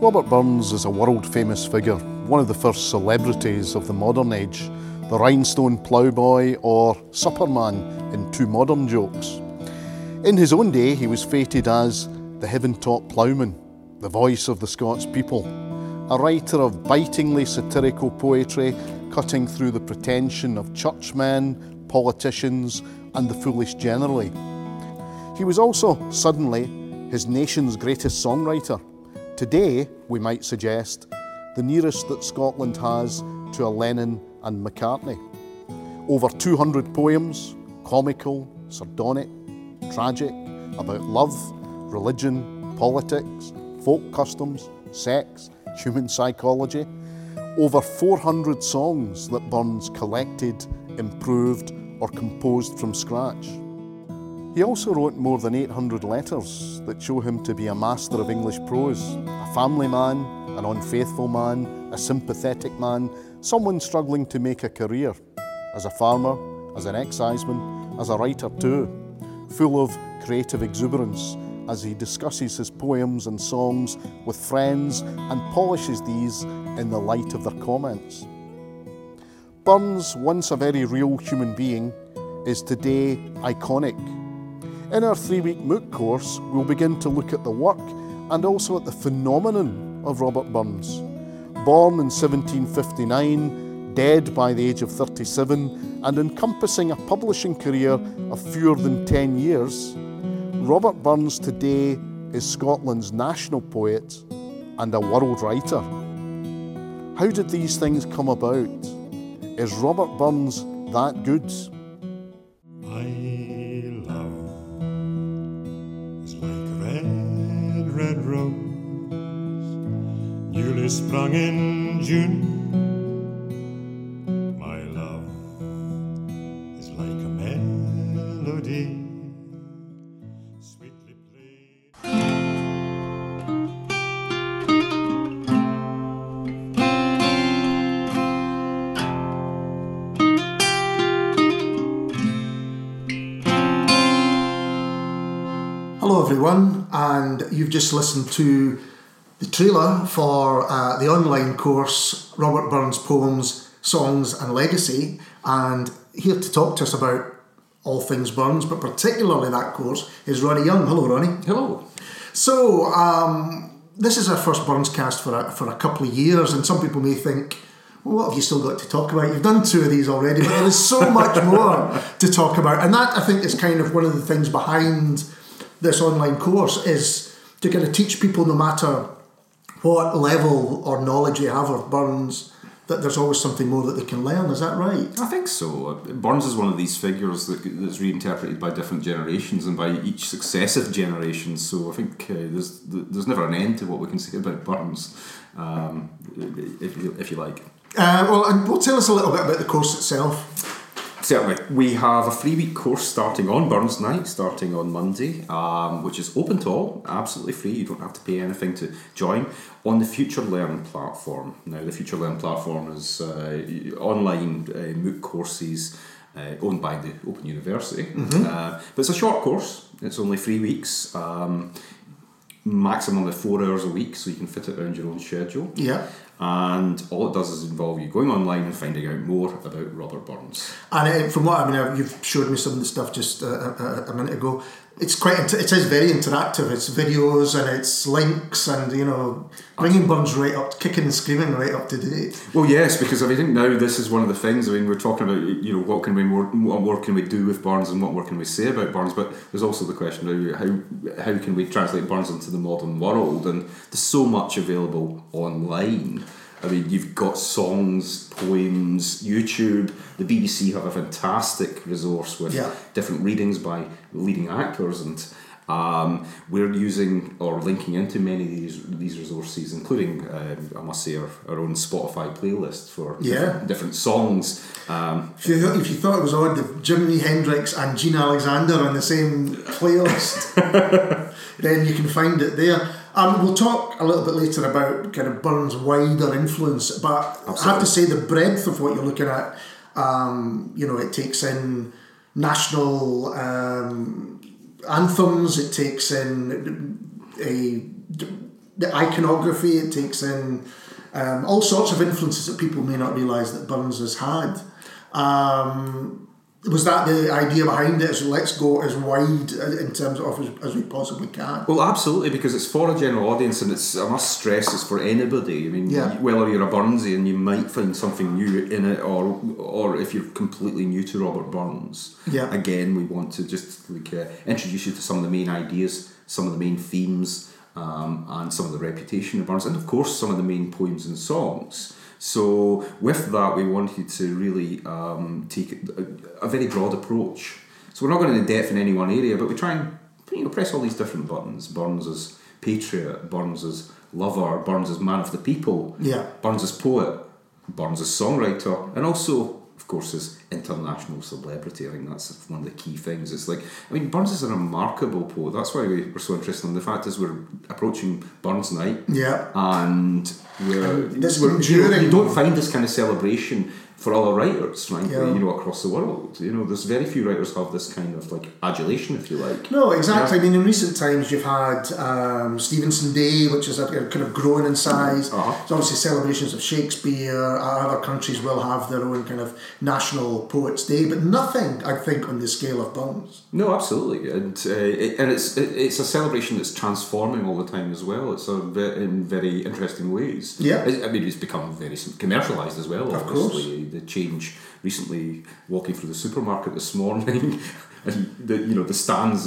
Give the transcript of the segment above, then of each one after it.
Robert Burns is a world famous figure, one of the first celebrities of the modern age, the rhinestone ploughboy or supperman in two modern jokes. In his own day, he was feted as the heaven taught ploughman, the voice of the Scots people, a writer of bitingly satirical poetry cutting through the pretension of churchmen, politicians, and the foolish generally. He was also, suddenly, his nation's greatest songwriter. Today, we might suggest, the nearest that Scotland has to a Lennon and McCartney. Over 200 poems, comical, sardonic, tragic, about love, religion, politics, folk customs, sex, human psychology. Over 400 songs that Burns collected, improved, or composed from scratch. He also wrote more than 800 letters that show him to be a master of English prose, a family man, an unfaithful man, a sympathetic man, someone struggling to make a career, as a farmer, as an exciseman, as a writer too, full of creative exuberance as he discusses his poems and songs with friends and polishes these in the light of their comments. Burns, once a very real human being, is today iconic. In our three week MOOC course, we'll begin to look at the work and also at the phenomenon of Robert Burns. Born in 1759, dead by the age of 37, and encompassing a publishing career of fewer than 10 years, Robert Burns today is Scotland's national poet and a world writer. How did these things come about? Is Robert Burns that good? My rose, newly sprung in June. You've just listened to the trailer for uh, the online course Robert Burns Poems, Songs and Legacy. And here to talk to us about all things Burns, but particularly that course, is Ronnie Young. Hello, Ronnie. Hello. So, um, this is our first Burns cast for a, for a couple of years, and some people may think, well, what have you still got to talk about? You've done two of these already, but there is so much more to talk about. And that, I think, is kind of one of the things behind this online course is to kind of teach people, no matter what level or knowledge you have of Burns, that there's always something more that they can learn. Is that right? I think so. Burns is one of these figures that, that's reinterpreted by different generations and by each successive generation. So I think uh, there's there's never an end to what we can say about Burns, um, if you if you like. Uh, well, and well, tell us a little bit about the course itself. Certainly, we have a three week course starting on Burns Night, starting on Monday, um, which is open to all, absolutely free. You don't have to pay anything to join on the Future Learn platform. Now, the Future Learn platform is uh, online uh, MOOC courses. Uh, owned by the Open University, uh, but it's a short course. It's only three weeks, um, maximum of four hours a week, so you can fit it around your own schedule Yeah. And all it does is involve you going online and finding out more about Robert Burns. And uh, from what I mean, you've showed me some of the stuff just uh, a, a minute ago. It's quite. It is very interactive. It's videos and it's links and you know, bringing Burns right up, kicking and screaming right up to date. Well, yes, because I think now this is one of the things. I mean, we're talking about you know what can we more, what more can we do with Burns and what more can we say about Burns, but there's also the question of how how can we translate Burns into the modern world, and there's so much available online. I mean, you've got songs, poems, YouTube. The BBC have a fantastic resource with Yeah. different readings by leading actors, and um, we're using or linking into many of these these resources, including um, I must say our, our own Spotify playlist for Yeah. different, different songs. Um, If you, if you thought it was odd, the Jimi Hendrix and Gene Alexander on the same playlist, then you can find it there. Um, we'll talk a little bit later about kind of Burns' wider influence, but I have to say the breadth of what you're looking at, um, you know, it takes in national um, anthems, it takes in a the iconography. It takes in um, all sorts of influences that people may not realise that Burns has had. Um, was that the idea behind it? Is let's go as wide in terms of as, as we possibly can. Well, absolutely, because it's for a general audience, and it's I must stress it's for anybody. I mean, Yeah. whether you're a Burnsian, you might find something new in it, or or if you're completely new to Robert Burns. Yeah. Again, we want to just like uh, introduce you to some of the main ideas, some of the main themes, um, and some of the reputation of Burns, and of course some of the main poems and songs. So with that, we wanted to really um, take a, a very broad approach. So we're not going in depth in any one area, but we try and you know press all these different buttons. Burns as patriot, Burns as lover, Burns as man of the people, Yeah. Burns as poet, Burns as songwriter, and also, course, is international celebrity. I think that's one of the key things. It's like, I mean, Burns is a remarkable poet. That's why we- we're so interested in the fact is we're approaching Burns Night Yeah. and we're, this we're- you, know, you don't find this kind of celebration for other writers, frankly, Yeah. you know, across the world. You know, there's very few writers have this kind of like adulation, if you like. No, exactly. Yeah. I mean, in recent times, you've had um, Stevenson Day, which is a, kind of growing in size. Uh-huh. There's obviously celebrations of Shakespeare. Other countries will have their own kind of national poets' day, but nothing, I think, on the scale of Burns. No, absolutely, and uh, it, and it's it, it's a celebration that's transforming all the time as well. It's a in very interesting ways. Yeah. I I mean, it's become very commercialized as well. Of obviously, the change recently walking through the supermarket this morning. And the you know the stands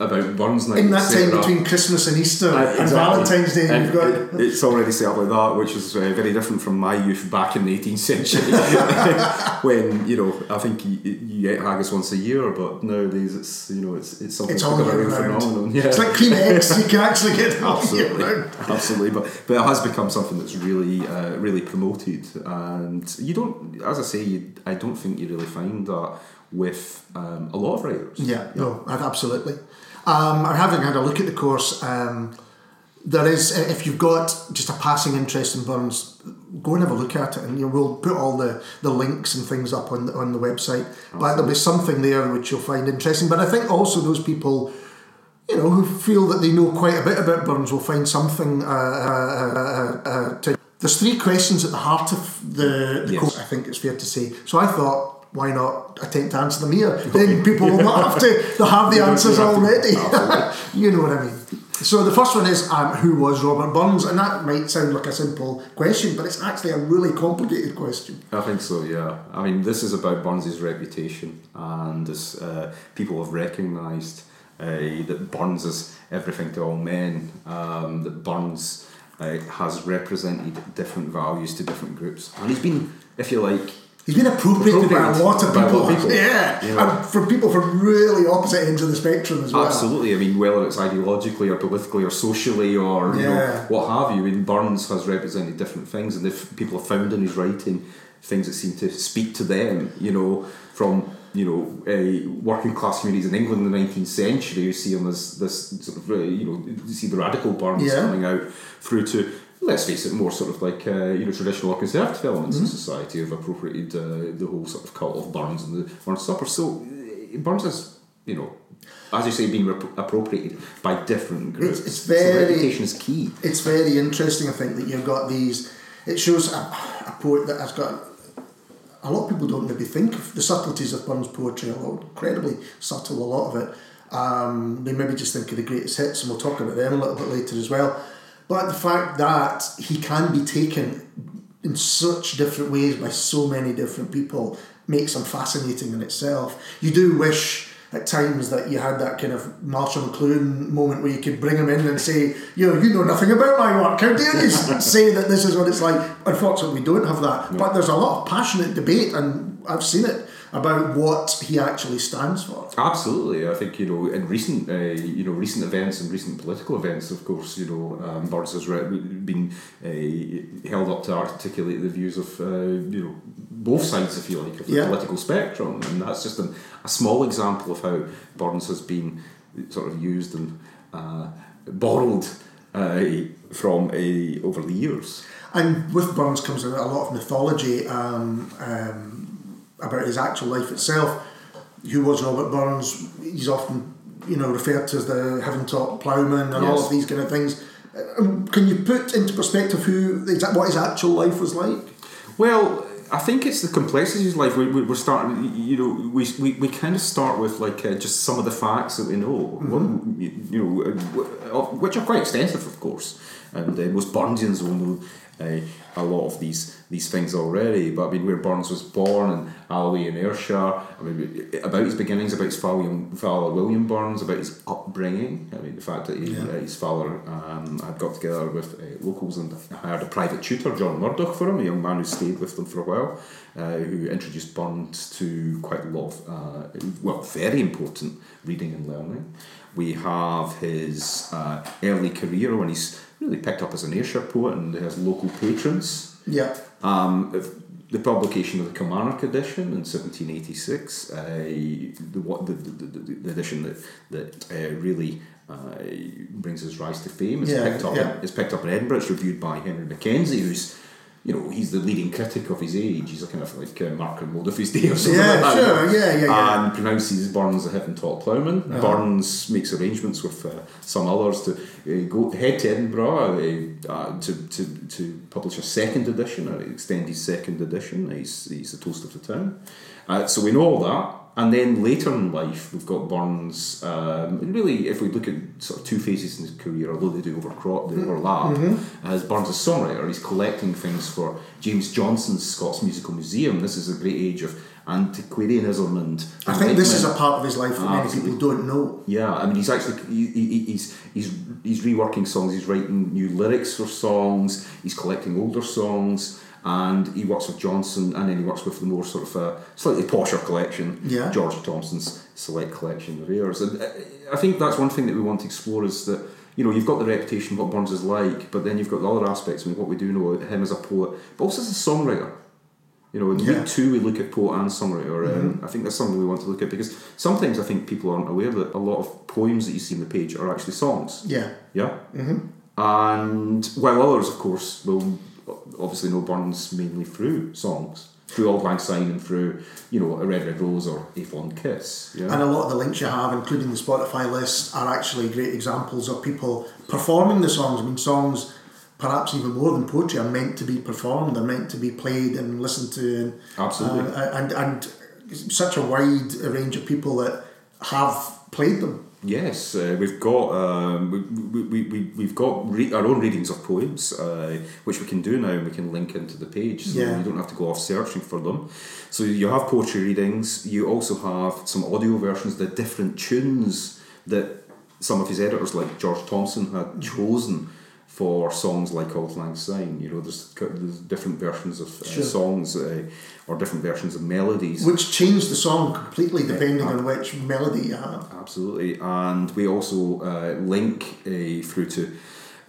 about Burns night In that time etc. between Christmas and Easter Uh, and exactly. Valentine's Day, And you've got. it- it's already set up like that, which is uh, very different from my youth back in the 18th century, when you know I think you, you get haggis once a year, but nowadays it's you know it's it's something It's all year round. phenomenon. Yeah. It's like cream eggs, you can actually get them all year Absolutely, absolutely, but but it has become something that's really, uh, really promoted, and you don't, as I say, you, I don't think you really find that with um, a lot of writers. Yeah, no, absolutely. Um, having had a look at the course. Um, there is, if you've got just a passing interest in Burns, go and have a look at it, and you know, we'll put all the, the links and things up on the, on the website. But there'll be something there which you'll find interesting. But I think also those people, you know, who feel that they know quite a bit about Burns will find something uh, uh, uh, uh, to. There's three questions at the heart of the, the Yes. course. I think it's fair to say. So I thought. Why not attempt to answer them here? Then people will not have to. They'll have the answers already. you know what I mean. So the first one is um, who was Robert Burns, and that might sound like a simple question, but it's actually a really complicated question. I think so, yeah. I mean, this is about Burns' reputation, and as uh, people have recognised uh, that Burns is everything to all men, um, that Burns uh, has represented different values to different groups, and he's been, if you like, He's been appropriated by a Appropriated lot of by a people. lot of people. Yeah, You know. and for people from really opposite ends of the spectrum as well. Absolutely. I mean, whether it's ideologically or politically or socially or you know, what have you, I mean, Burns has represented different things, and if people have found in his writing things that seem to speak to them, you know, from you know uh, working class communities in England in the nineteenth century, you see him as this sort of uh, you know you see the radical Burns Yeah. coming out through to. Let's face it, more sort of like uh, you know traditional or conservative elements Mm-hmm. in society have appropriated uh, the whole sort of cult of Burns and the Burns Supper. So uh, Burns has you know as you say, being rep- appropriated by different groups. It's- it's So very- reputation is key. it's very interesting. I think that you've got these. It shows a, a poet that has got. A lot of people don't maybe think of the subtleties of Burns' poetry, although incredibly subtle. A lot of it. Um, they maybe just think of the greatest hits, and we'll talk about them a little bit later as well. But the fact that he can be taken in such different ways by so many different people makes him fascinating in itself. You do wish at times that you had that kind of Marshall McLuhan moment where you could bring him in and say, you know, you know nothing about my work. How dare you say that this is what it's like? Unfortunately, we don't have that. But there's a lot of passionate debate, and I've seen it about what he actually stands for. Absolutely, I think you know in recent uh, you know recent events and recent political events, of course, you know um, Burns has re- been uh, held up to articulate the views of uh, you know both sides, if you like, of the Yeah. political spectrum, and that's just an, a small example of how Burns has been sort of used and uh, borrowed uh, from a over the years. And with Burns comes a lot of mythology um, um, about his actual life itself. Who was Robert Burns? He's often, you know, referred to as the heaven taught ploughman and all of these kind of things. Um, Can you put into perspective who what his actual life was like? Well, I think it's the complexities of life. We, we, we're starting, you know, we, we, we kind of start with like uh, just some of the facts that we know, Mm-hmm. Well, you you know, uh, which are quite extensive, of course. And uh, most Burnsians will know uh, a lot of these these things already. But I mean, where Burns was born in Alloway in Ayrshire, I mean, about his beginnings, about his father, father William Burns, about his upbringing. I mean, the fact that he, Yeah. uh, his father um, had got together with uh, locals and hired a private tutor, John Murdoch, for him, a young man who stayed with them for a while, uh, who introduced Burns to quite a lot of, uh, well, very important reading and learning. We have his uh, early career when he's really picked up as an Ayrshire poet and has local patrons. Yeah. Um, if- the publication of the Kilmarnock edition in 1786, uh, the, what, the, the, the, the edition that, that uh, really uh, brings his rise to fame, is, Yeah, picked up yeah. is picked up in Edinburgh. It's reviewed by Henry Mackenzie, who's you know, he's the leading critic of his age. He's a kind of like uh, Mark Kermode of his day or something Yeah, like that. sure, yeah, yeah, yeah. And pronounces Burns a heaven taught ploughman. Burns makes arrangements with uh, some others to uh, go head to Edinburgh uh, uh, to, to, to publish a second edition, or extend his second edition. He's, he's the toast of the town. Uh, so we know all that. And then later in life, we've got Burns. Um, really, if we look at sort of two phases in his career, although they do overcrop, they overlap, as Burns a songwriter, he's collecting things for James Johnson's Scots Musical Museum. This is a great age of antiquarianism and. I think this is a part of his life that many people don't know. Yeah, I mean, he's actually he, he, he's he's he's reworking songs. He's writing new lyrics for songs. He's collecting older songs, and he works with Johnson, and then he works with the more sort of uh, slightly posher collection, Yeah. George Thomson's select collection of airs. And uh, I think that's one thing that we want to explore is that. You know, you've got the reputation of what Burns is like, but then you've got the other aspects. I mean, what we do know about him as a poet, but also as a songwriter. You know, in Yeah. week two we look at poet and songwriter, and I think that's something we want to look at because sometimes I think people aren't aware that a lot of poems that you see on the page are actually songs. Yeah. Yeah. Mm-hmm. And while others, of course, will obviously know Burns mainly through songs, through Auld Lang Syne and through, you know, A Red Red Rose or A Fond Kiss. Yeah. And a lot of the links you have, including the Spotify list, are actually great examples of people performing the songs. I mean, songs, perhaps even more than poetry, are meant to be performed. They're meant to be played and listened to. And, Absolutely. uh, and and such a wide range of people that have played them. Yes, uh, we've got um, we, we, we, we've got re- our own readings of poems, uh, which we can do now, and we can link into the page, so Yeah. you don't have to go off searching for them. So you have poetry readings. You also have some audio versions, the different tunes that some of his editors, like George Thomson, had chosen for songs like Auld Lang Syne. You know, there's, there's different versions of uh, Sure. songs uh, or different versions of melodies. Which change the song completely depending on which melody you have. Absolutely, and we also uh, link uh, through to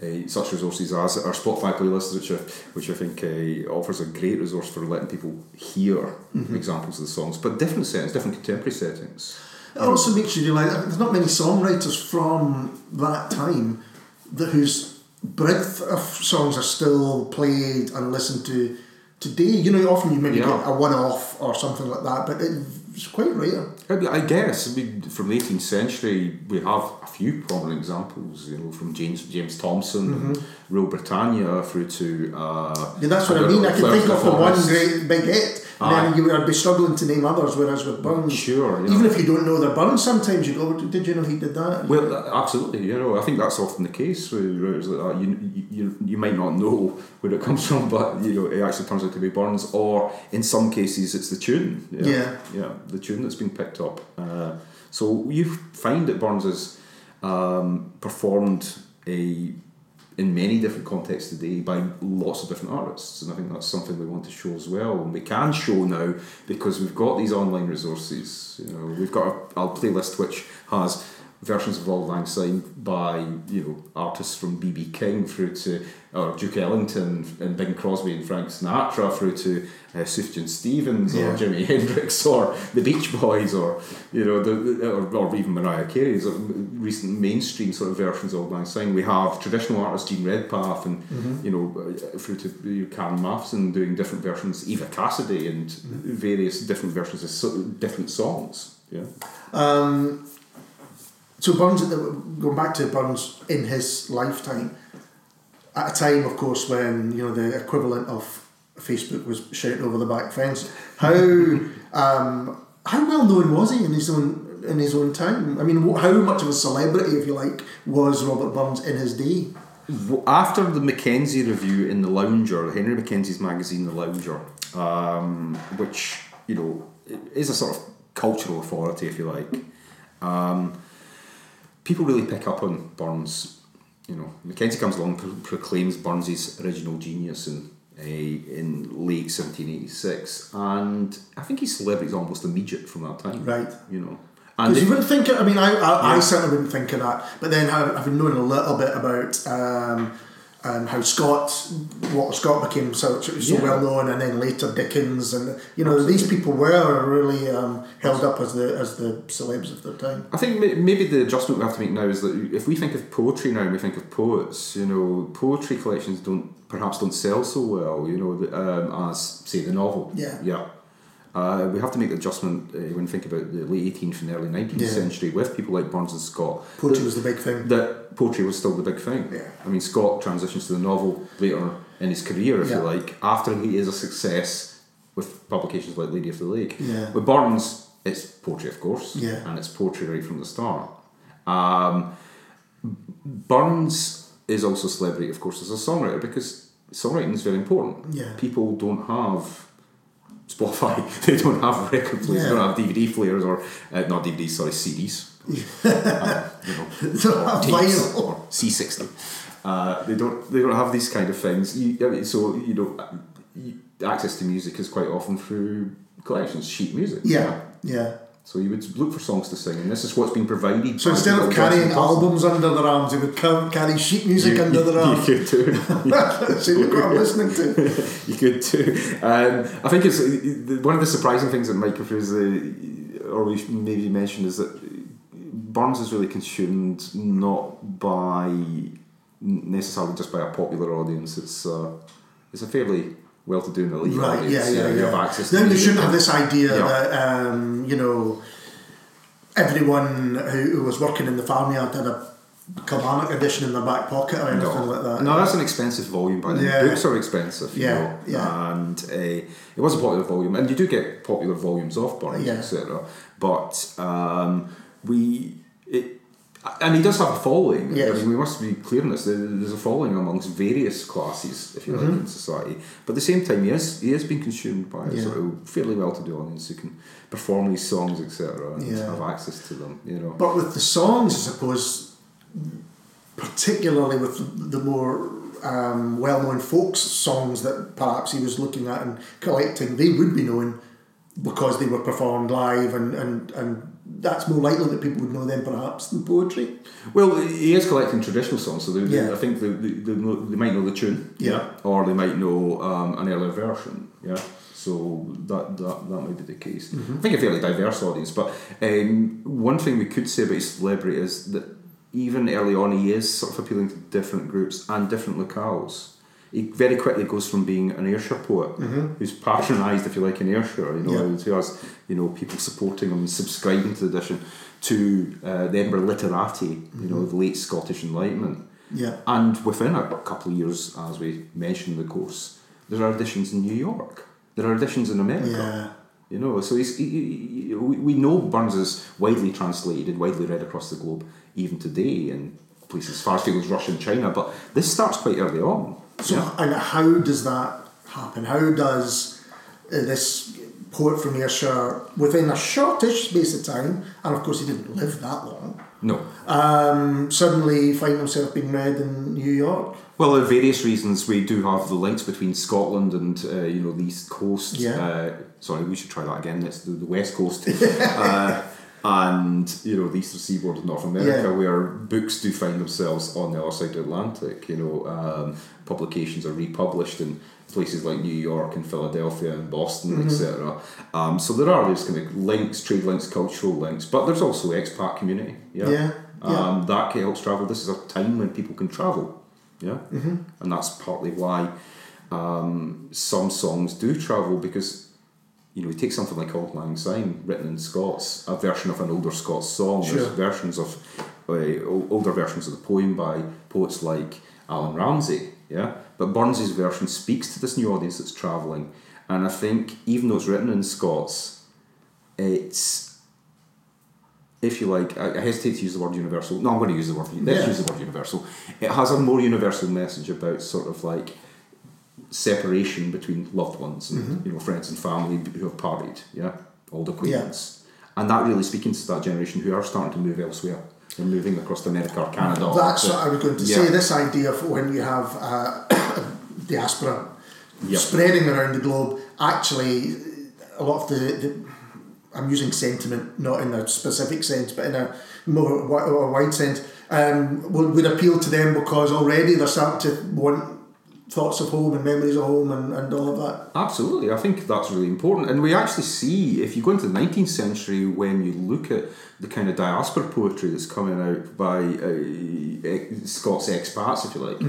uh, such resources as our Spotify playlists, which I, which I think uh, offers a great resource for letting people hear examples of the songs, but different settings, different contemporary settings. It also makes you realise there's not many songwriters from that time that whose breadth of songs are still played and listened to today. You know, often you maybe Yeah. get a one-off or something like that, but it's quite rare. I I guess I mean, from the 18th century, we have few prominent examples. You know, from James James Thomson, and Rule Britannia, through to uh, Yeah, that's what I mean. I can think of the one great big hit, and Aye. then you would be struggling to name others. Whereas with Burns, Sure, yeah. even if you don't know they're Burns, sometimes you go, "Did you know he did that?" Well, absolutely. You know, I think that's often the case with writers like that. You, you, you might not know where it comes from, but you know, it actually turns out to be Burns, or in some cases, it's the tune. Yeah. yeah, the tune that's been picked up. Uh, so you find that Burns is um, performed a in many different contexts today by lots of different artists, and I think that's something we want to show as well. And we can show now because we've got these online resources. You know, we've got a, a playlist which has versions of Auld Lang Syne by you know artists from BB King through to or Duke Ellington and Bing Crosby and Frank Sinatra through to uh, Sufjan Stevens Yeah. or Jimi Hendrix or the Beach Boys or you know the, or, or even Mariah Carey's recent mainstream sort of versions of Auld Lang Syne. We have traditional artists Jean Redpath and Mm-hmm. you know uh, through to Karen Matheson doing different versions, Eva Cassidy and Mm-hmm. various different versions of so, different songs. Yeah. Um, so Burns, going back to Burns in his lifetime, at a time, of course, when you know the equivalent of Facebook was shouting over the back fence. How um, how well known was he in his own in his own time? I mean, how much of a celebrity, if you like, was Robert Burns in his day? After the Mackenzie review in the Lounger, Henry Mackenzie's magazine, The Lounger, um, which you know is a sort of cultural authority, if you like, um, people really pick up on Burns. You know, Mackenzie comes along, pro- proclaims Burns's original genius in a, in late seventeen eighty six, and I think his celebrity is almost immediate from that time. Right. You know, and Because you wouldn't think it. I mean, I, I, I certainly wouldn't think of that. But then, ha- having known a little bit about um, um, how Scott, Walter Scott became so so Yeah. well known, and then later Dickens, and you know these people were really um, held up as the as the celebs of their time. I think maybe the adjustment we have to make now is that if we think of poetry now and we think of poets, you know, poetry collections don't perhaps don't sell so well, you know, um, as say the novel. Yeah. Yeah. Uh, we have to make the adjustment uh, when we think about the late 18th and early 19th Yeah. century with people like Burns and Scott. Poetry that- was the big thing. That poetry was still the big thing. Yeah. I mean, Scott transitions to the novel later in his career, if Yeah. you like, after he is a success with publications like Lady of the Lake. Yeah. With Burns, it's poetry, of course, Yeah. and it's poetry right from the start. Um, Burns is also a celebrity, of course, as a songwriter because songwriting is very important. Yeah. People don't have Spotify, they don't have record players, they don't have DVD players or, uh, not DVDs, sorry, CDs. Uh, you know, vinyl. or C60. Uh, they don't they don't have these kind of things. You, I mean, so you know, you, access to music is quite often through collections, sheet music. Yeah, yeah. So you would look for songs to sing, and this is what's been provided. So instead of carrying albums under their arms, they would carry sheet music You- under their arms. You could too. so look what I'm listening to. you could do. Um, I think it's one of the surprising things that Mike uh, or we maybe mentioned, is that Burns is really consumed not by necessarily just by a popular audience. It's uh, it's a fairly well-to-do and elite Right, audience. yeah, yeah, you yeah. have access. Then you shouldn't have this idea Yeah. that, um, you know, everyone who, who was working in the farmyard had a Kilmarnock edition in their back pocket or anything No. like that. No, that's an expensive volume by then. Yeah. Books are expensive, you Yeah, know. yeah. And uh, it was a popular volume, and you do get popular volumes of Burns, Yeah. etc. But um, we, it, and he does have a following. Yes. I mean, we must be clear on this. There's a following amongst various classes, if you like, Mm-hmm. in society. But at the same time, he is he has been consumed by a sort of fairly well-to-do audience who can perform these songs, etc., and Yeah. have access to them. You know. But with the songs, I suppose, particularly with the more um, well-known folks songs that perhaps he was looking at and collecting, they would be known because they were performed live, and, and, and that's more likely that people would know them perhaps than poetry. Well, he is collecting traditional songs, so they, they- Yeah. I think they, they, they, they might know the tune, Yeah. or they might know um, an earlier version, yeah. So that that, that might be the case. Mm-hmm. I think a fairly diverse audience, but um, one thing we could say about his celebrity is that even early on he is sort of appealing to different groups and different locales. He very quickly goes from being an Ayrshire poet who's patronised, if you like, in Ayrshire, you know, Mm-hmm. Yeah. who has you know people supporting him and subscribing to the edition, to uh, the Edinburgh Literati, you know, the late Scottish Enlightenment. Mm-hmm. Yeah. And within a couple of years, as we mentioned in the course, there are editions in New York. There are editions in America. Yeah. You know, so he's, he, he- we, we know Burns is widely translated and widely read across the globe, even today in places as far as Russia and China. But this starts quite early on. So, yeah. and how does that happen? How does uh, this poet from Ayrshire, within a shortish space of time, and of course he didn't live that long, No. um, suddenly find himself being read in New York? Well, there are various reasons we do have the links between Scotland and uh, you know the East Coast. Yeah. Uh, sorry, we should try that again. It's the, the West Coast, uh, and you know the Eastern Seaboard of North America, Yeah. where books do find themselves on the other side of the Atlantic. You know, um, publications are republished in places like New York and Philadelphia and Boston, Mm-hmm. etc. Um, so there are these kind of links, trade links, cultural links, but there's also expat community. Yeah. Yeah, yeah. Um, that helps travel. This is a time when people can travel. Yeah, mm-hmm. and that's partly why um, some songs do travel because you know, you take something like Auld Lang Syne, written in Scots, a version of an older Scots song. Sure. There's versions of uh, older versions of the poem by poets like Allan Ramsay. yeah. But Burns's version speaks to this new audience that's travelling, and I think even though it's written in Scots, it's if you like, I, I hesitate to use the word universal. No, I'm going to use the word. Let's Yeah. use the word universal. It has a more universal message about sort of like separation between loved ones and Mm-hmm. you know friends and family who have parted. Yeah, old acquaintance, and that really speaking to that generation who are starting to move elsewhere. They're moving across to America or Canada. That's what I was going to Yeah. say. This idea of when you have uh, diaspora Yep. spreading around the globe, actually, a lot of the, the I'm using sentiment not in a specific sense, but in a more a wide sense, um, would, would appeal to them because already they're starting to want thoughts of home and memories of home and, and all of that. Absolutely, I think that's really important. And we actually see, if you go into the 19th century, when you look at the kind of diaspora poetry that's coming out by uh, Scots expats, if you like,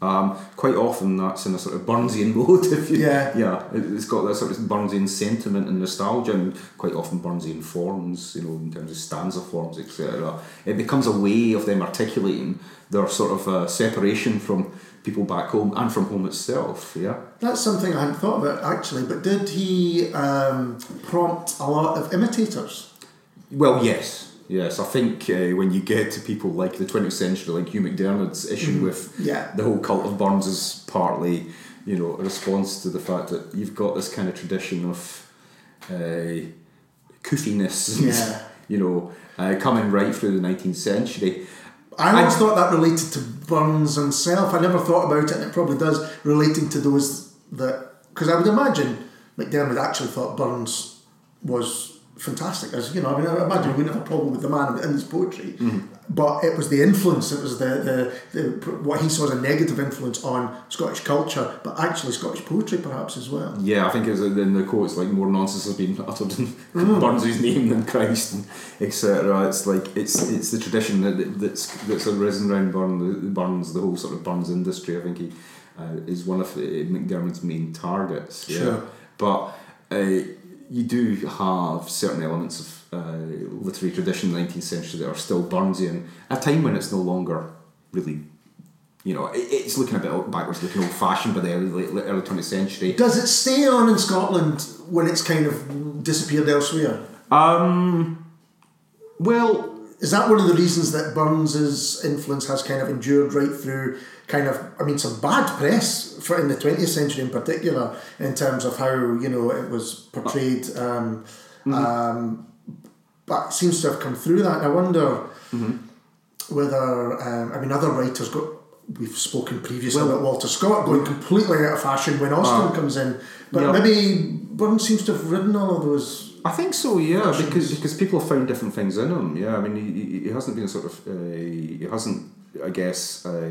um, quite often that's in a sort of Burnsian mode. If you, Yeah. yeah, it- it's got that sort of Burnsian sentiment and nostalgia, and quite often Burnsian forms, you know, in terms of stanza forms, etc. It becomes a way of them articulating their sort of uh, separation from people back home and from home itself. Yeah. That's something I hadn't thought about actually, but did he um, prompt a lot of imitators? Well, yes, yes. I think uh, when you get to people like the 20th century, like Hugh MacDiarmid's issue with Yeah. the whole cult of Burns is partly, you know, a response to the fact that you've got this kind of tradition of uh, couthiness, Yeah. you know, uh, coming right through the 19th century. I always I- thought that related to Burns himself. I never thought about it, and it probably does, relating to those that. Because I would imagine MacDiarmid actually thought Burns was fantastic. As you know, I mean, I imagine we have a problem with the man in his poetry, but it was the influence. It was the, the, the what he saw as a negative influence on Scottish culture, but actually Scottish poetry perhaps as well. Yeah, I think it's in the quotes like more nonsense has been uttered in Burns's name than Christ, and etc. It's like it's it's the tradition that that's that's arisen around Burn, the, the Burns, the whole sort of Burns industry. I think he uh, is one of uh, MacDiarmid's main targets. Yeah. Sure. but uh, you do have certain elements of uh, literary tradition in the nineteenth century that are still Burnsian. At a time when it's no longer really. You know, it, it's looking a bit backwards, looking old fashioned by the early, early 20th century. Does it stay on in Scotland when it's kind of disappeared elsewhere? Um. Well, Is that one of the reasons that Burns's influence has kind of endured right through kind of I mean some bad press for in the twentieth century in particular in terms of how you know it was portrayed um, um, but seems to have come through that and I wonder whether um, I mean other writers got we've spoken previously Well- about Walter Scott going completely out of fashion when Austen Ah. comes in but Yeah. maybe Burns seems to have ridden all of those I think so. Yeah, because because people have found different things in him. Yeah, I mean, he, he, hasn't been a sort of uh, he hasn't, I guess, uh,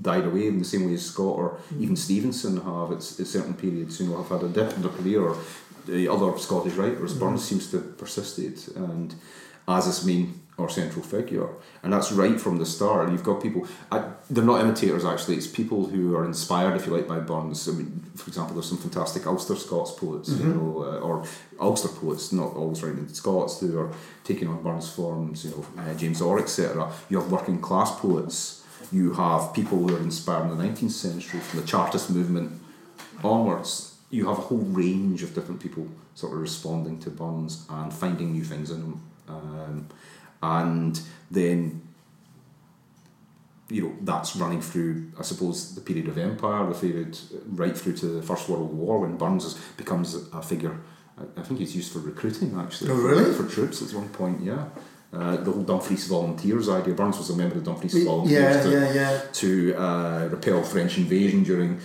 died away in the same way as Scott or even Stevenson have. At certain periods, you know, have had a dip in their career. Or the other Scottish writers, Burns seems to have persisted and as his main or central figure, and that's right from the start. You've got people; I, they're not imitators actually. It's people who are inspired, if you like, by Burns. I mean, for example, there's some fantastic Ulster Scots poets, you know, uh, or Ulster poets, not always writing in Scots, who are taking on Burns forms. You know, uh, James Orr, etc. You have working class poets. You have people who are inspired in the 19th century from the Chartist movement onwards. You have a whole range of different people sort of responding to Burns and finding new things in him. Um, and then you know that's running through I suppose the period of empire the period right through to the First World War when Burns is, becomes a figure I, I think he's used for recruiting actually Oh, for- really? for, troops at one point yeah uh, the whole Dumfries Volunteers idea Burns was a member of the Dumfries yeah Volunteers to- yeah yeah to uh, repel French invasion during uh,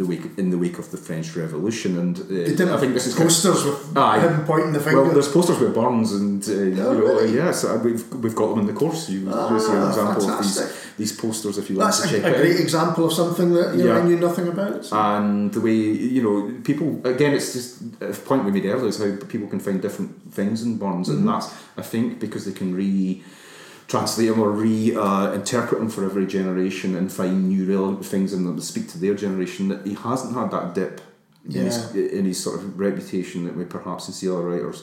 the week in the wake of the French Revolution and uh, I think this is kind of- posters with Aye. him pointing the finger well, there's posters with Burns and uh, you know, really? yes, uh, we've we've got them in the course. You Ah, you see an example of these fantastic. These posters if you like That's to a, check a it great example of something that you know, I knew nothing about. And the way you know people again, it's just a point we made earlier is how people can find different things in Burns, Mm-hmm. and that's I think because they can re translate them or re uh, interpret them for every generation and find new relevant things in them that speak to their generation. That he hasn't had that dip in, his, in his sort of reputation that we perhaps see other writers.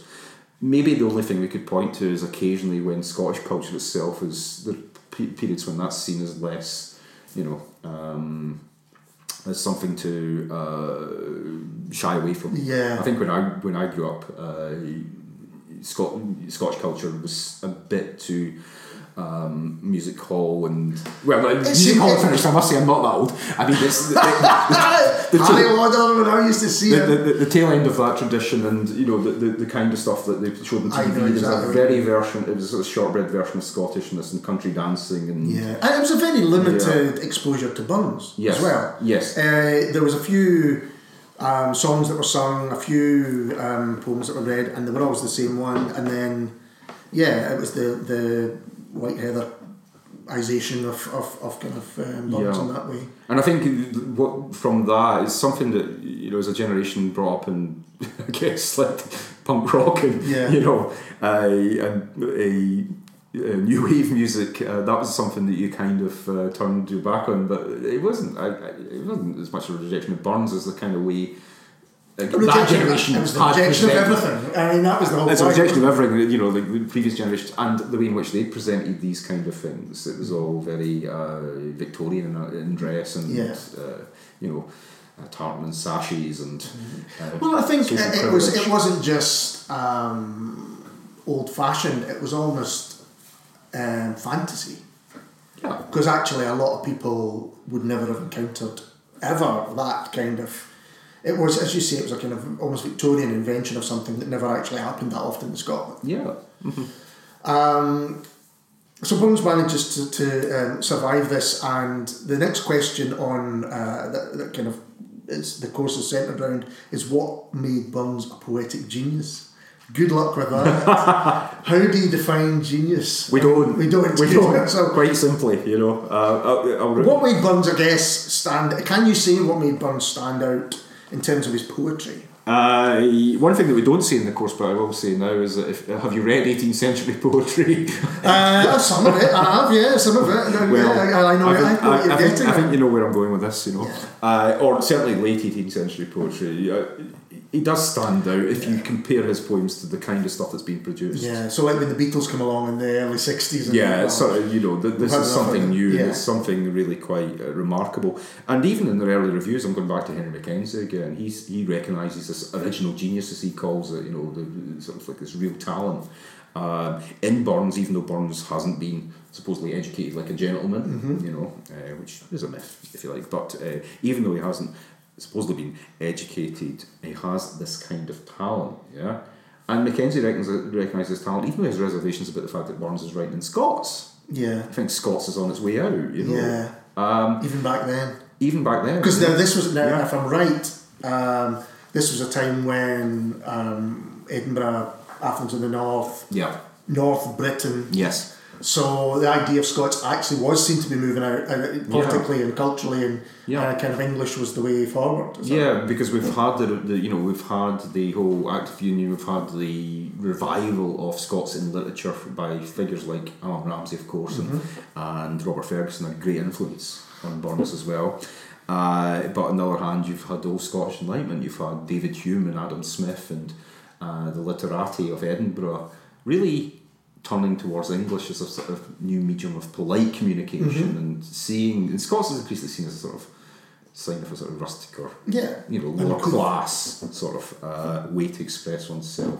Maybe the only thing we could point to is occasionally when Scottish culture itself is the periods when that's seen as less, you know, um, as something to uh, shy away from. Yeah. I think when I when I grew up, uh, Scot- Scottish culture was a bit too. Um, music hall and well, like, music hall finished. I must say, I'm not that old. I mean, it's the, the, the, Harry the, Lauder, when I used to see the, it. the, the tail end of that tradition, and you know the, the, the kind of stuff that they showed on I TV. know There's exactly a very version. It was a shortbread version of Scottishness and country dancing, and Yeah, and it was a very limited exposure to Burns Yes. as well. Yes. Uh, there was a few um, songs that were sung, a few um, poems that were read, and they were always the same one. And then, yeah, it was the the White heather Heatherization of, of, of kind of um, Burns Yeah. in that way. And I think what from that is something that you know as a generation brought up in I guess like punk rock and Yeah. you know uh, and a, uh new wave music uh, that was something that you kind of uh, turned your back on but it wasn't I, I, it wasn't as much of a rejection of Burns as the kind of way uh, that Rejection- generation it was the rejection of everything. I mean, that was the whole it's a rejection of everything, you know, like the previous generation and the way in which they presented these kind of things. It was all very uh, Victorian in, in dress and, Yeah. uh, you know, uh, tartan and sashes and. Uh, Well, I think it, it was. It wasn't just um, old fashioned. It was almost um, fantasy. Yeah. because actually a lot of people would never have encountered ever that kind of it was as you say it was a kind of almost Victorian invention of something that never actually happened that often in Scotland Yeah. um, so Burns manages to, to um, survive this and the next question on uh, that, that kind of is the course is centred around is what made Burns a poetic genius good luck with that how do you define genius We don't. we don't We don't. so Quite simply, you know. Uh, I'll, I'll, What made Burns, I guess, stand? Can you say what made Burns stand out in terms of his poetry? Uh, one thing that we don't see in the course, but I will say now, is that if have you read 18th century poetry? Uh, some of it, I have, yeah, some of it. Well, yeah, I, I know, I, think, what you're I, think, getting. I think you know where I'm going with this, you know, uh, or certainly late 18th century poetry. Uh, he does stand out if you compare his poems to the kind of stuff that's been produced. yeah, so like when the Beatles come along in the early '60s. And Yeah, it's sort of, you know, th- this is had enough of something new. Yeah. It's something really quite uh, remarkable. And even in the early reviews, I'm going back to Henry Mackenzie again. He's he recognises this original genius, as he calls it. You know, the, sort of like this real talent um, in Burns, even though Burns hasn't been supposedly educated like a gentleman. Mm-hmm. You know, uh, which is a myth, if you like. But uh, even though he hasn't supposedly been educated, he has this kind of talent. Yeah. And Mackenzie recognises talent, even though has reservations about the fact that Burns is writing in Scots. yeah, I think Scots is on its way out. You know, yeah. um, Even back then, even back then. because now this was now, Yeah. if I'm right, um, this was a time when um, Edinburgh, Athens in the north, yeah, North Britain, yes, So the idea of Scots actually was seen to be moving out uh, politically and culturally, and Yeah. uh, kind of English was the way forward. that- yeah, because we've had the, the you know we've had the whole Act of Union, we've had the revival of Scots in literature by figures like Allan Ramsay, of course, and, and Robert Fergusson, a great influence on Burns as well. Uh, but on the other hand, you've had the old Scottish Enlightenment. You've had David Hume and Adam Smith and uh, the literati of Edinburgh really turning towards English as a sort of new medium of polite communication and seeing. And Scots is increasingly seen as a sort of sign of a sort of rustic or Yeah. you know lower class sort of uh, way to express oneself.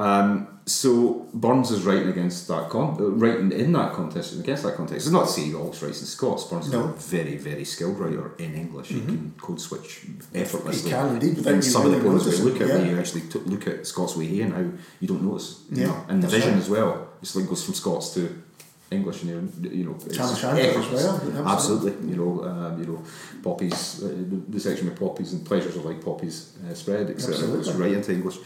Um, so Burns is writing against that con- uh, writing in that context and against that context. It's not to say he always writes in Scots. Burns is No. a very very skilled writer in English. He can code switch effortlessly. He can indeed, In you some of the really poems we look at, yeah. where you actually t- look at Scots Way and how you don't notice. you Yeah, know, and the vision right. as well. It's like goes from Scots to English, and you you know, it's effortless. well, absolutely. You know, um, you know, poppies, uh, the, the section with poppies and pleasures of like poppies uh, spread, etc. Goes Absolutely. right into English.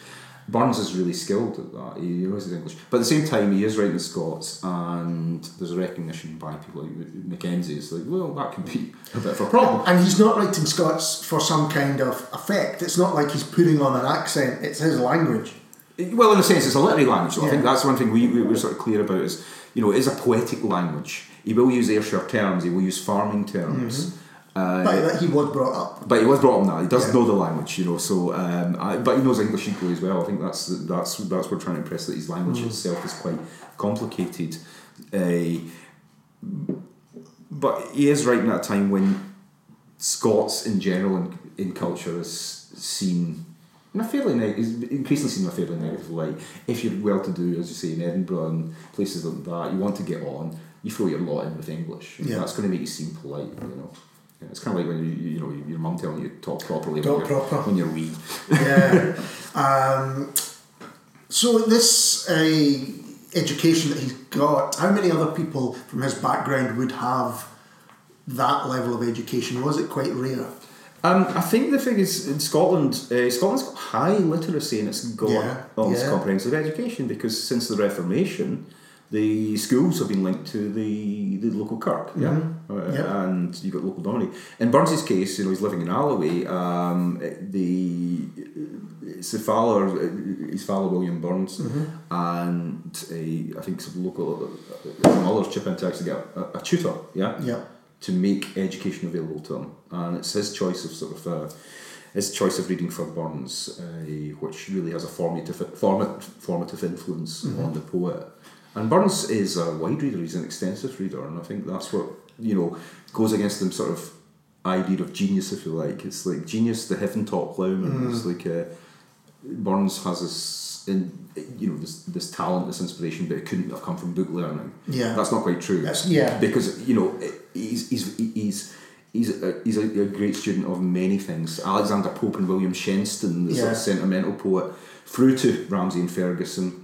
Burns is really skilled at that. He knows his English, but at the same time, he is writing in Scots, and there's a recognition by people like Mackenzie. It's like, well, that can be a bit of a problem. And he's not writing Scots for some kind of effect. It's not like he's putting on an accent. It's his language. Well, in a sense, it's a literary language. So I think Yeah. that's one thing we, we were sort of clear about is, you know, it is a poetic language. He will use Ayrshire terms, he will use farming terms. Mm-hmm. Uh, But he was brought up. but he was brought up now. He does Yeah. know the language, you know. So, um, I, but he knows English equally as well. I think that's that's that's what we're trying to impress that his language Mm. itself is quite complicated. Uh, but he is writing at a time when Scots in general in, in culture is seen in a fairly neg- is increasingly seen in a fairly negative light. If you're well to do, as you say, in Edinburgh and places like that, you want to get on, you throw your lot in with English. Yeah. That's going to make you seem polite, you know. Yeah, It's kind of like when you, you know your mum telling you to talk properly Talk when, you're, when you're wee. yeah. Um, so this uh, education that he's got, how many other people from his background would have that level of education? Was it quite rare? Um, I think the thing is in Scotland, uh, Scotland's got high literacy and it's got Yeah, almost yeah. comprehensive education because since the Reformation, the schools have been linked to the, the local kirk, yeah, Uh, Mm-hmm. Yeah. and you've got local dominity. In Burns's case, you know, he's living in Alloway. Um, the it's the father, his father William Burns, Mm-hmm. and a, I think some local uh, mother's chip in to actually get a, a tutor, yeah, Yeah. to make education available to him, and it's his choice of sort of uh, his choice of reading for Burns, uh, which really has a formative format, formative influence on the poet. And Burns is a wide reader; he's an extensive reader, and I think that's what you know goes against the sort of idea of genius, if you like. It's like genius, the heaven taught plowman. It's like uh, Burns has this, in, you know, this this talent, this inspiration, but it couldn't have come from book learning. Yeah. that's not quite true. That's- yeah. because you know he's he's he's. He's a, he's a, a great student of many things. Alexander Pope and William Shenstone, the sort of sentimental poet, through to Ramsay and Fergusson.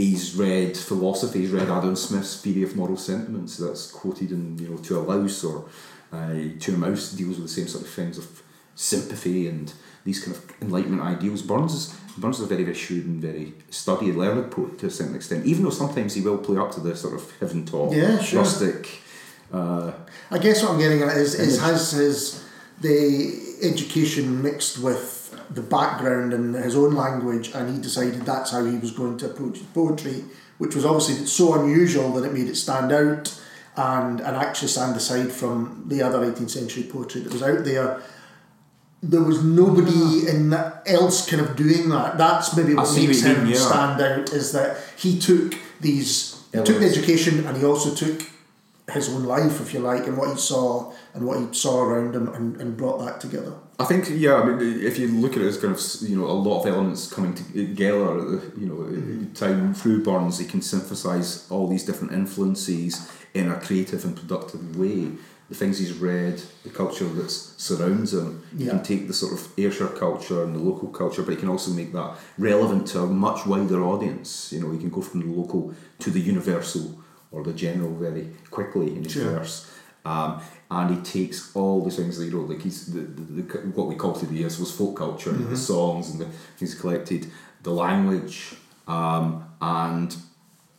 He's read philosophy. He's read Adam Smith's Theory of Moral Sentiments. That's quoted in you know To a Louse or uh, To a Mouse deals with the same sort of things of sympathy and these kind of enlightenment ideals. Burns is Burns is a very very shrewd and very studied, learned poet to a certain extent. Even though sometimes he will play up to the sort of heaven taught, Yeah, sure. rustic. Uh, I guess what I'm getting at is, is has his the education mixed with the background and his own language, and he decided that's how he was going to approach his poetry, which was obviously so unusual that it made it stand out and and actually stand aside from the other 18th century poetry that was out there. There was nobody ah. in that else kind of doing that. That's maybe what makes him mean, yeah. stand out is that he took these he took the education and he also took his own life, if you like, and what he saw and what he saw around him, and, and brought that together. I think yeah. I mean, if you look at it as kind of you know a lot of elements coming together, at the, you know, mm-hmm. time through Burns, he can synthesize all these different influences in a creative and productive way. The things he's read, the culture that surrounds him. He can take the sort of Ayrshire culture and the local culture, but he can also make that relevant to a much wider audience. You know, he can go from the local to the universal or the general very quickly in his Sure. verse. Um, and he takes all the things that you know, like he's the, the, the what we call today, I suppose, folk culture, and the songs and the things he collected, the language, um, and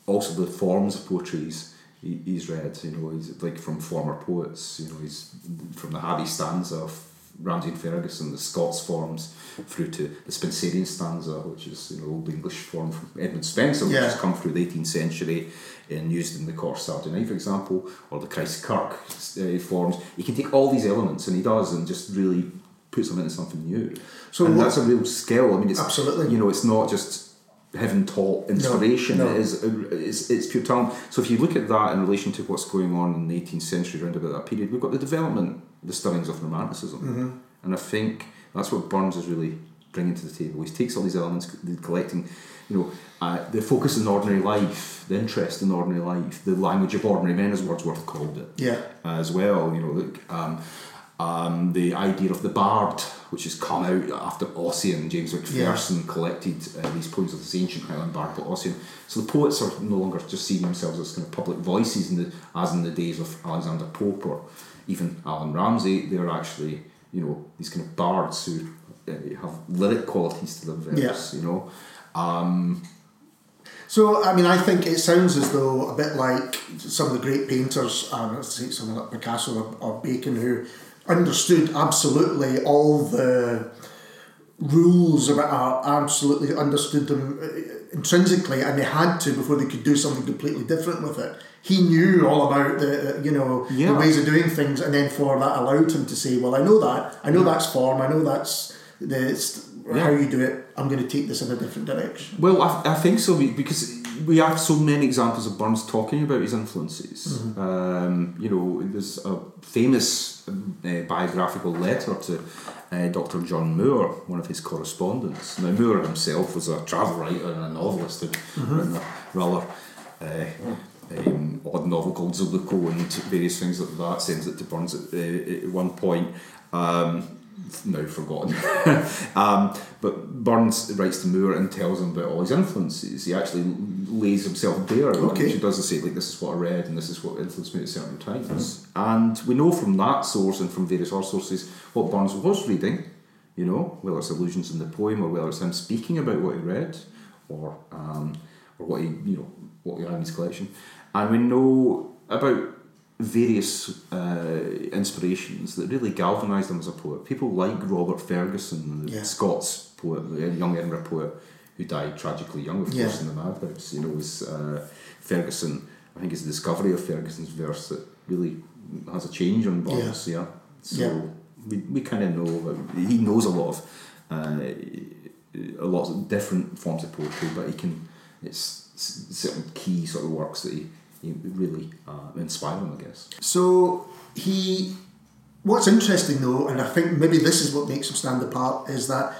also the forms of poetries he, he's read. You know, he's like from former poets. You know, he's from the Habbie stanza of Ramsay and Fergusson, the Scots forms, through to the Spenserian stanza, which is you know old English form from Edmund Spenser, which Yeah. has come through the eighteenth century and used in the Corse Sardinay, for example, or the Christ Kirk uh, forms. He can take all these elements, and he does, and just really puts them into something new. So and that's a real skill. I mean, it's Absolutely. You know, it's not just heaven taught inspiration. no. It is it's, it's pure talent. So if you look at that in relation to what's going on in the eighteenth century, around about that period, we've got the development, the stirrings of Romanticism, Mm-hmm. and I think that's what Burns is really bringing to the table. He takes all these elements, the collecting, you know, uh, the focus on ordinary life, the interest in ordinary life, the language of ordinary men, as Wordsworth called it Yeah. as well. You know, like, um, um, the idea of the bard, which has come out after Ossian, James Macpherson collected uh, these poems of this ancient Highland bard called Ossian. So the poets are no longer just seeing themselves as kind of public voices, in the, as in the days of Alexander Pope or even Allan Ramsay. They're actually, you know, these kind of bards who uh, have lyric qualities to their verse. yeah. You know, um, So, I mean, I think it sounds as though a bit like some of the great painters, let's say someone like Picasso or, or Bacon, who understood absolutely all the rules about art, absolutely understood them uh, intrinsically, and they had to before they could do something completely different with it. He knew all about the, uh, you know, the ways of doing things, and then for that allowed him to say, "Well, I know that. I know that's form. I know that's the st- how you do it. I'm going to take this in a different direction. Well, I, I think so because we have so many examples of Burns talking about his influences. Um, you know, there's a famous uh, biographical letter to uh, Dr. John Moore, one of his correspondents. Now, Moore himself was a travel writer and a novelist who'd written a rather uh, um, odd novel called Zeluco and various things like that, sends it to Burns at, uh, at one point. Um, now forgotten. um, but Burns writes to Moore and tells him about all his influences. He actually lays himself bare, Okay. which he doesn't say like this is what I read and this is what influenced me at certain times. And we know from that source and from various other sources what Burns was reading. You know, whether it's allusions in the poem or whether it's him speaking about what he read, or um, or what he you know what he had in his collection, and we know about various uh, inspirations that really galvanised him as a poet. People like Robert Fergusson, the Yeah. Scots poet, the young Edinburgh poet, who died tragically young, of course, in the madhouse. You know, was uh, Fergusson. I think it's the discovery of Fergusson's verse that really has a change on Burns. Yeah. yeah. So Yeah. we, we kind of know he knows a lot of uh, a lot of different forms of poetry, but he can it's certain key sort of works that he really uh, inspire him, I guess. So he, what's interesting though, and I think maybe this is what makes him stand apart, is that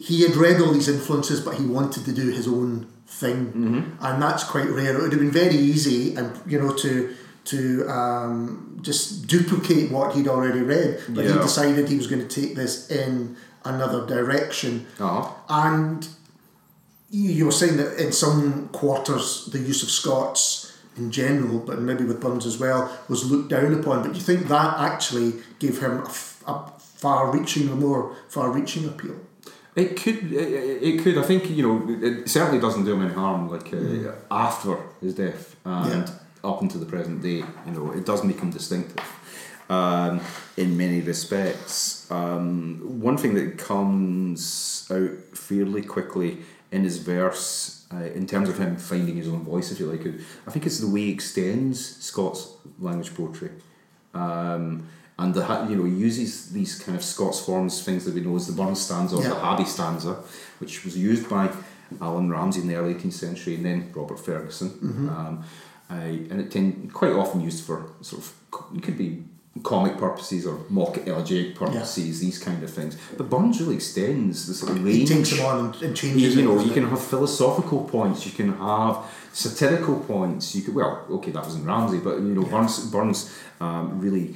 he had read all these influences, but he wanted to do his own thing, and that's quite rare. It would have been very easy, and you know, to to um, just duplicate what he'd already read, but he decided he was going to take this in another direction, Uh-huh. and you you were saying that in some quarters the use of Scots in general, but maybe with Burns as well, was looked down upon. But you think that actually gave him a, f- a far-reaching, a more far-reaching appeal? It could, it, it could. I think you know, it certainly doesn't do him any harm. Like uh, after his death and up until the present day, you know, it does make him distinctive um, in many respects. Um, one thing that comes out fairly quickly in his verse, uh, in terms of him finding his own voice, if you like, I think it's the way he extends Scots language poetry. Um, and the you know he uses these kind of Scots forms, things that we know as the Burns stanza or the Yeah. Habbie stanza, which was used by Allan Ramsay in the early 18th century, and then Robert Fergusson. Um, I- and it tend, quite often used for sort of it could be comic purposes or mock elegiac purposes, these kind of things. But Burns really extends the sort range. He takes them on and, and You, changes you it. know, you can have philosophical points. You can have satirical points. You could well, okay, that was in Ramsay, but you know, Burns Burns um, really